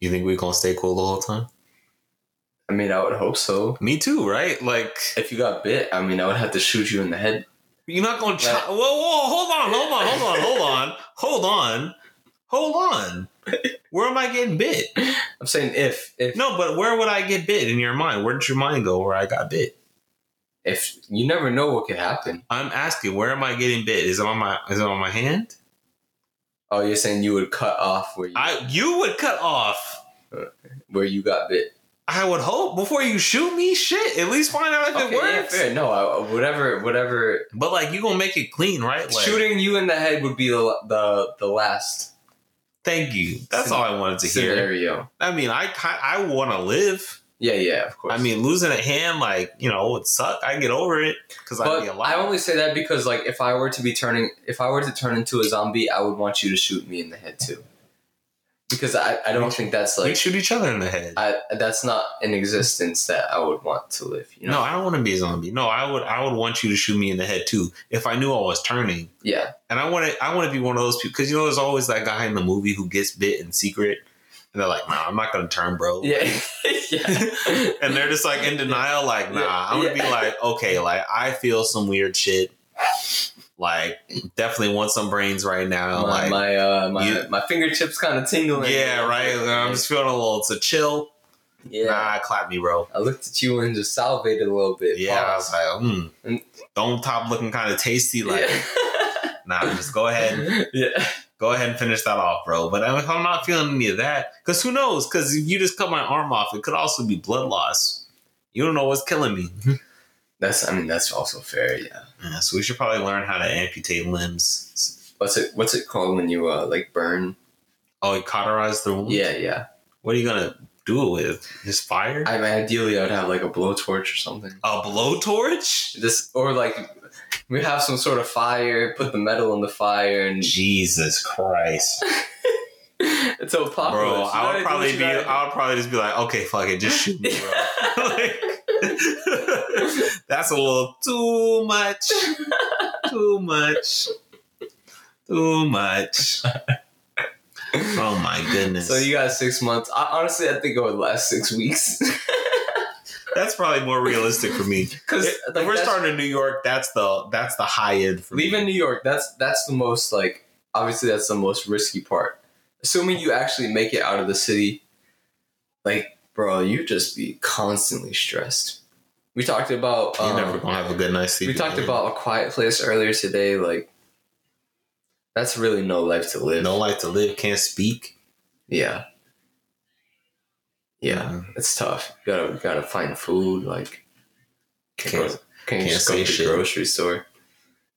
you think we're gonna stay cool the whole time? I mean, I would hope so. Me too, right? Like If you got bit, I mean, I would have to shoot you in the head. You're not gonna. Ch- whoa, whoa, hold on, hold on, hold on, hold on, hold on, hold on. Where am I getting bit? I'm saying if if No, but where would I get bit in your mind? Where did your mind go where I got bit? if you never know what could happen. I'm asking, where am I getting bit? Is it on my is it on my hand? Oh, you're saying you would cut off where you I you would cut off. where you got bit. I would hope before you shoot me. Shit, at least find out if Okay, it yeah, works. fair. No, I, whatever, whatever. But like, you gonna make it clean, right? Like, Shooting you in the head would be the the, the last Thank you. That's all I wanted to hear. scenario. I mean, I I want to live. Yeah, yeah, of course. I mean, losing a hand, like you know, would suck. I get over it because I'd be I only say that because, like, if I were to be turning, if I were to turn into a zombie, I would want you to shoot me in the head too, because I, I don't think that's like we shoot each other in the head. I that's not an existence that I would want to live. You know? No, I don't want to be a zombie. No, I would I would want you to shoot me in the head too if I knew I was turning. Yeah, And I want to I want to be one of those people because you know there's always that guy in the movie who gets bit in secret, and they're like, "Nah, I'm not gonna turn, bro." yeah, yeah. and they're just like in denial, like, "Nah." Yeah, I'm gonna be like, "Okay, like I feel some weird shit. Like, definitely want some brains right now. my like, my uh, my, you- my fingertips kind of tingling. yeah, right. I'm just feeling a little. It's a chill. yeah. Nah, clap me, bro. I looked at you and just salivated a little bit. Yeah, I was like, mm. And- Dome top looking kind of tasty. Like, nah, just go ahead. yeah. go ahead and finish that off, bro. But if I'm not feeling any of that, because who knows? Because if you just cut my arm off, it could also be blood loss. You don't know what's killing me. That's I mean that's also fair. Yeah. Yeah, so we should probably learn how to amputate limbs. What's it What's it called when you uh like burn? Oh, you cauterize the wound? Yeah, yeah. What are you gonna do it with? Just fire? I mean, ideally, I'd have like a blowtorch or something. A blowtorch? This or like we have some sort of fire. Put the metal in the fire and Jesus Christ, it's so popular. bro! I would probably be. I would probably just be like, okay, fuck it, just shoot me, bro. Like, that's a little too much. Too much. Too much. Oh my goodness. So you got six months. I, honestly, I think it would last six weeks. that's probably more realistic for me. Because if we're starting in New York, that's the that's the high end for leaving me. New York. That's that's the most like obviously that's the most risky part. Assuming you actually make it out of the city, like bro, you just be constantly stressed. We talked about um, never gonna have a good night's sleep. we talked again. about a quiet place earlier today. Like that's really no life to live. no life to live, can't speak. Yeah. Yeah, Mhm. it's tough. You gotta gotta find food. Like can't, Can't- go, can't, can't just go to the grocery store.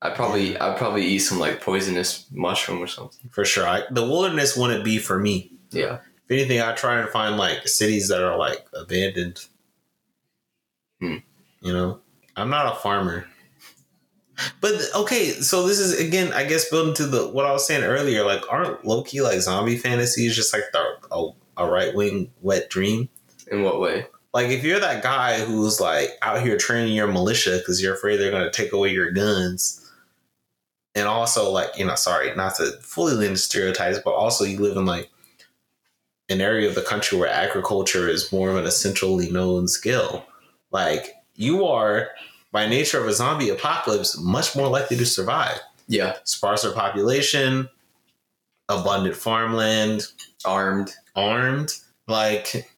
I'd probably I'd probably eat some like poisonous mushroom or something. For sure. I, the wilderness wouldn't be for me. Yeah. If anything, I try to find like cities that are like abandoned. Hmm. You know, I'm not a farmer. But okay, so this is again, I guess, building to the what I was saying earlier. Like, aren't low key like zombie fantasies just like the, a, a right wing wet dream? In what way? Like, if you're that guy who's like out here training your militia because you're afraid they're going to take away your guns, and also like you know, sorry, not to fully lean into stereotypes, but also you live in like an area of the country where agriculture is more of an essentially known skill. Like, you are by nature of a zombie apocalypse much more likely to survive. Yeah. Sparser population, abundant farmland, Armed. armed. Like,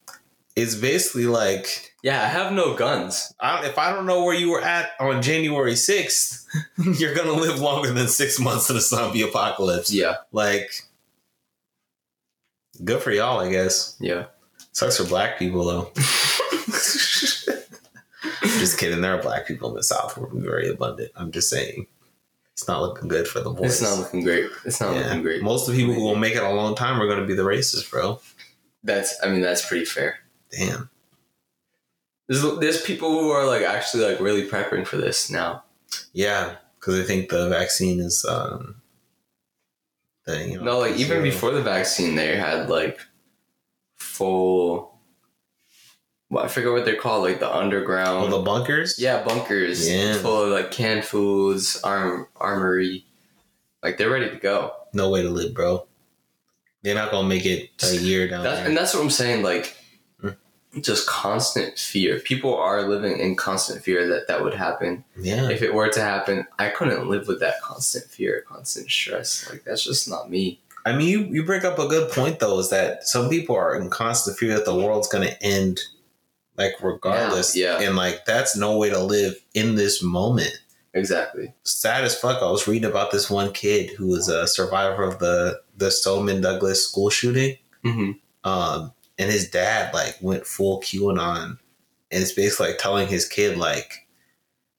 it's basically like Yeah, I have no guns. I, if I don't know where you were at on January 6th, you're going to live longer than six months in a zombie apocalypse. Yeah. Like, good for y'all, I guess. Yeah. Sucks for black people, though. just kidding. There are black people in the South who are very abundant. I'm just saying. It's not looking good for the boys. It's not looking great. It's not Yeah. looking great. Most of the people who will make it a long time are going to be the racists, bro. That's I mean that's pretty fair. Damn. There's there's people who are like actually like really prepping for this now. Yeah, because I think the vaccine is. um the, you know, No, like even before the vaccine, they had like full. Well, I forget what they're called, like the Oh, underground. the bunkers? yeah, bunkers Yeah. full of like canned foods, arm armory. Like they're ready to go. no way to live, bro. They're not gonna make it a year down That's, there. and that's what I'm saying. Like. Just constant fear. People are living in constant fear that that would happen. yeah, If it were to happen, I couldn't live with that constant fear, constant stress. Like that's just not me. I mean, you, you bring up a good point though, is that some people are in constant fear that the world's gonna end, like regardless. Yeah, yeah. And like that's no way to live in this moment. Exactly. Sad as fuck. I was reading about this one kid who was a survivor of the the Stoneman Douglas school shooting. hmm Um, and his dad like went full QAnon, and it's basically like telling his kid like,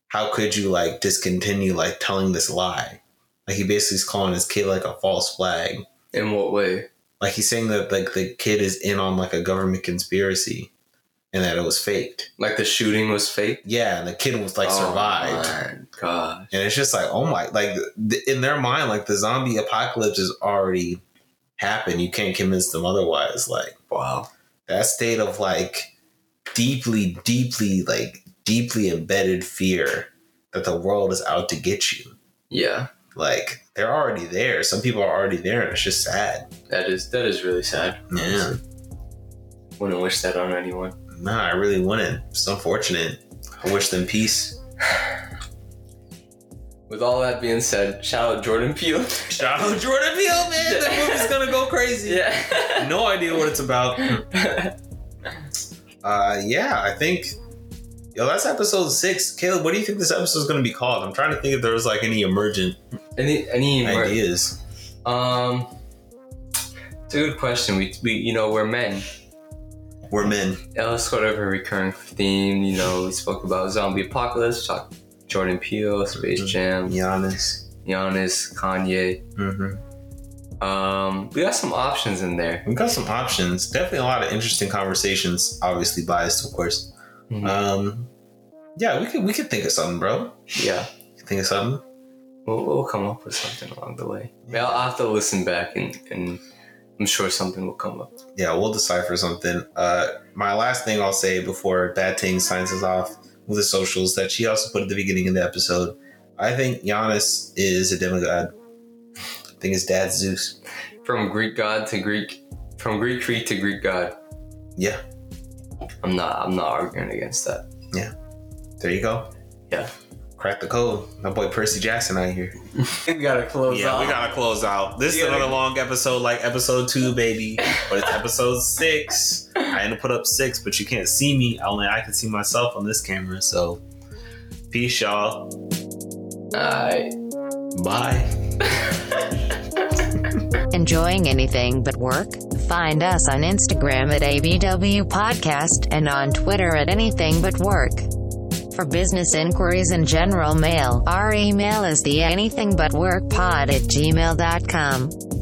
how could you like discontinue like telling this lie? Like he basically is calling his kid like a false flag. In what way? Like he's saying that like the kid is in on like a government conspiracy, and that it was faked. Like the shooting was fake. Yeah, and the kid was like oh survived. Oh my gosh. And it's just like, oh my, like th- in their mind, like the zombie apocalypse is already happened. You can't convince them otherwise. Like Wow. that state of like deeply, deeply, like deeply embedded fear that the world is out to get you. Yeah. Like they're already there. Some people are already there, and it's just sad. That is that is really sad. Yeah. Wouldn't wish that on anyone. Nah, I really wouldn't. It's unfortunate. I wish them peace. With all that being said, shout out Jordan Peele. Shout out Jordan Peele, man. That movie's gonna go crazy. yeah. No idea what it's about. Uh, yeah, I think. Yo, that's episode six. Caleb, what do you think this episode is going to be called? I'm trying to think if there was like any emergent any any more- ideas. um it's a good question. We, we you know, we're men. We're men. Yeah, let's go over a recurring theme. You know, we spoke about zombie apocalypse, talked Jordan Peele, Space Mhm. Jam, Giannis. Giannis, Kanye. Mm-hmm. Um, we got some options in there. We got some options. Definitely a lot of interesting conversations. Obviously biased, of course. Mhm. Um, yeah, we could we could think of something, bro. Yeah, Think of something. we'll, we'll come up with something along the way. Yeah, I'll have to listen back and, and I'm sure something will come up. Yeah, we'll decipher something. Uh, my last thing I'll say before Bad Ting signs us off with the socials that she also put at the beginning of the episode. I think Giannis is a demigod. I think his dad's Zeus. From Greek god to Greek, from Greek freak to Greek god. Yeah, I'm not. I'm not arguing against that. Yeah. There you go. Yeah. Crack the code. My boy Percy Jackson out here. we gotta close Yeah, we gotta close out. This is another long episode, like episode two, baby. But it's episode six. I had to put up six, but you can't see me. Only I can see myself on this camera. So, peace, y'all. Alright. Bye. Enjoying anything but work? Find us on Instagram at ABW Podcast and on Twitter at Anything But Work. For business inquiries and general mail, our email is the anythingbutworkpod at gmail.com.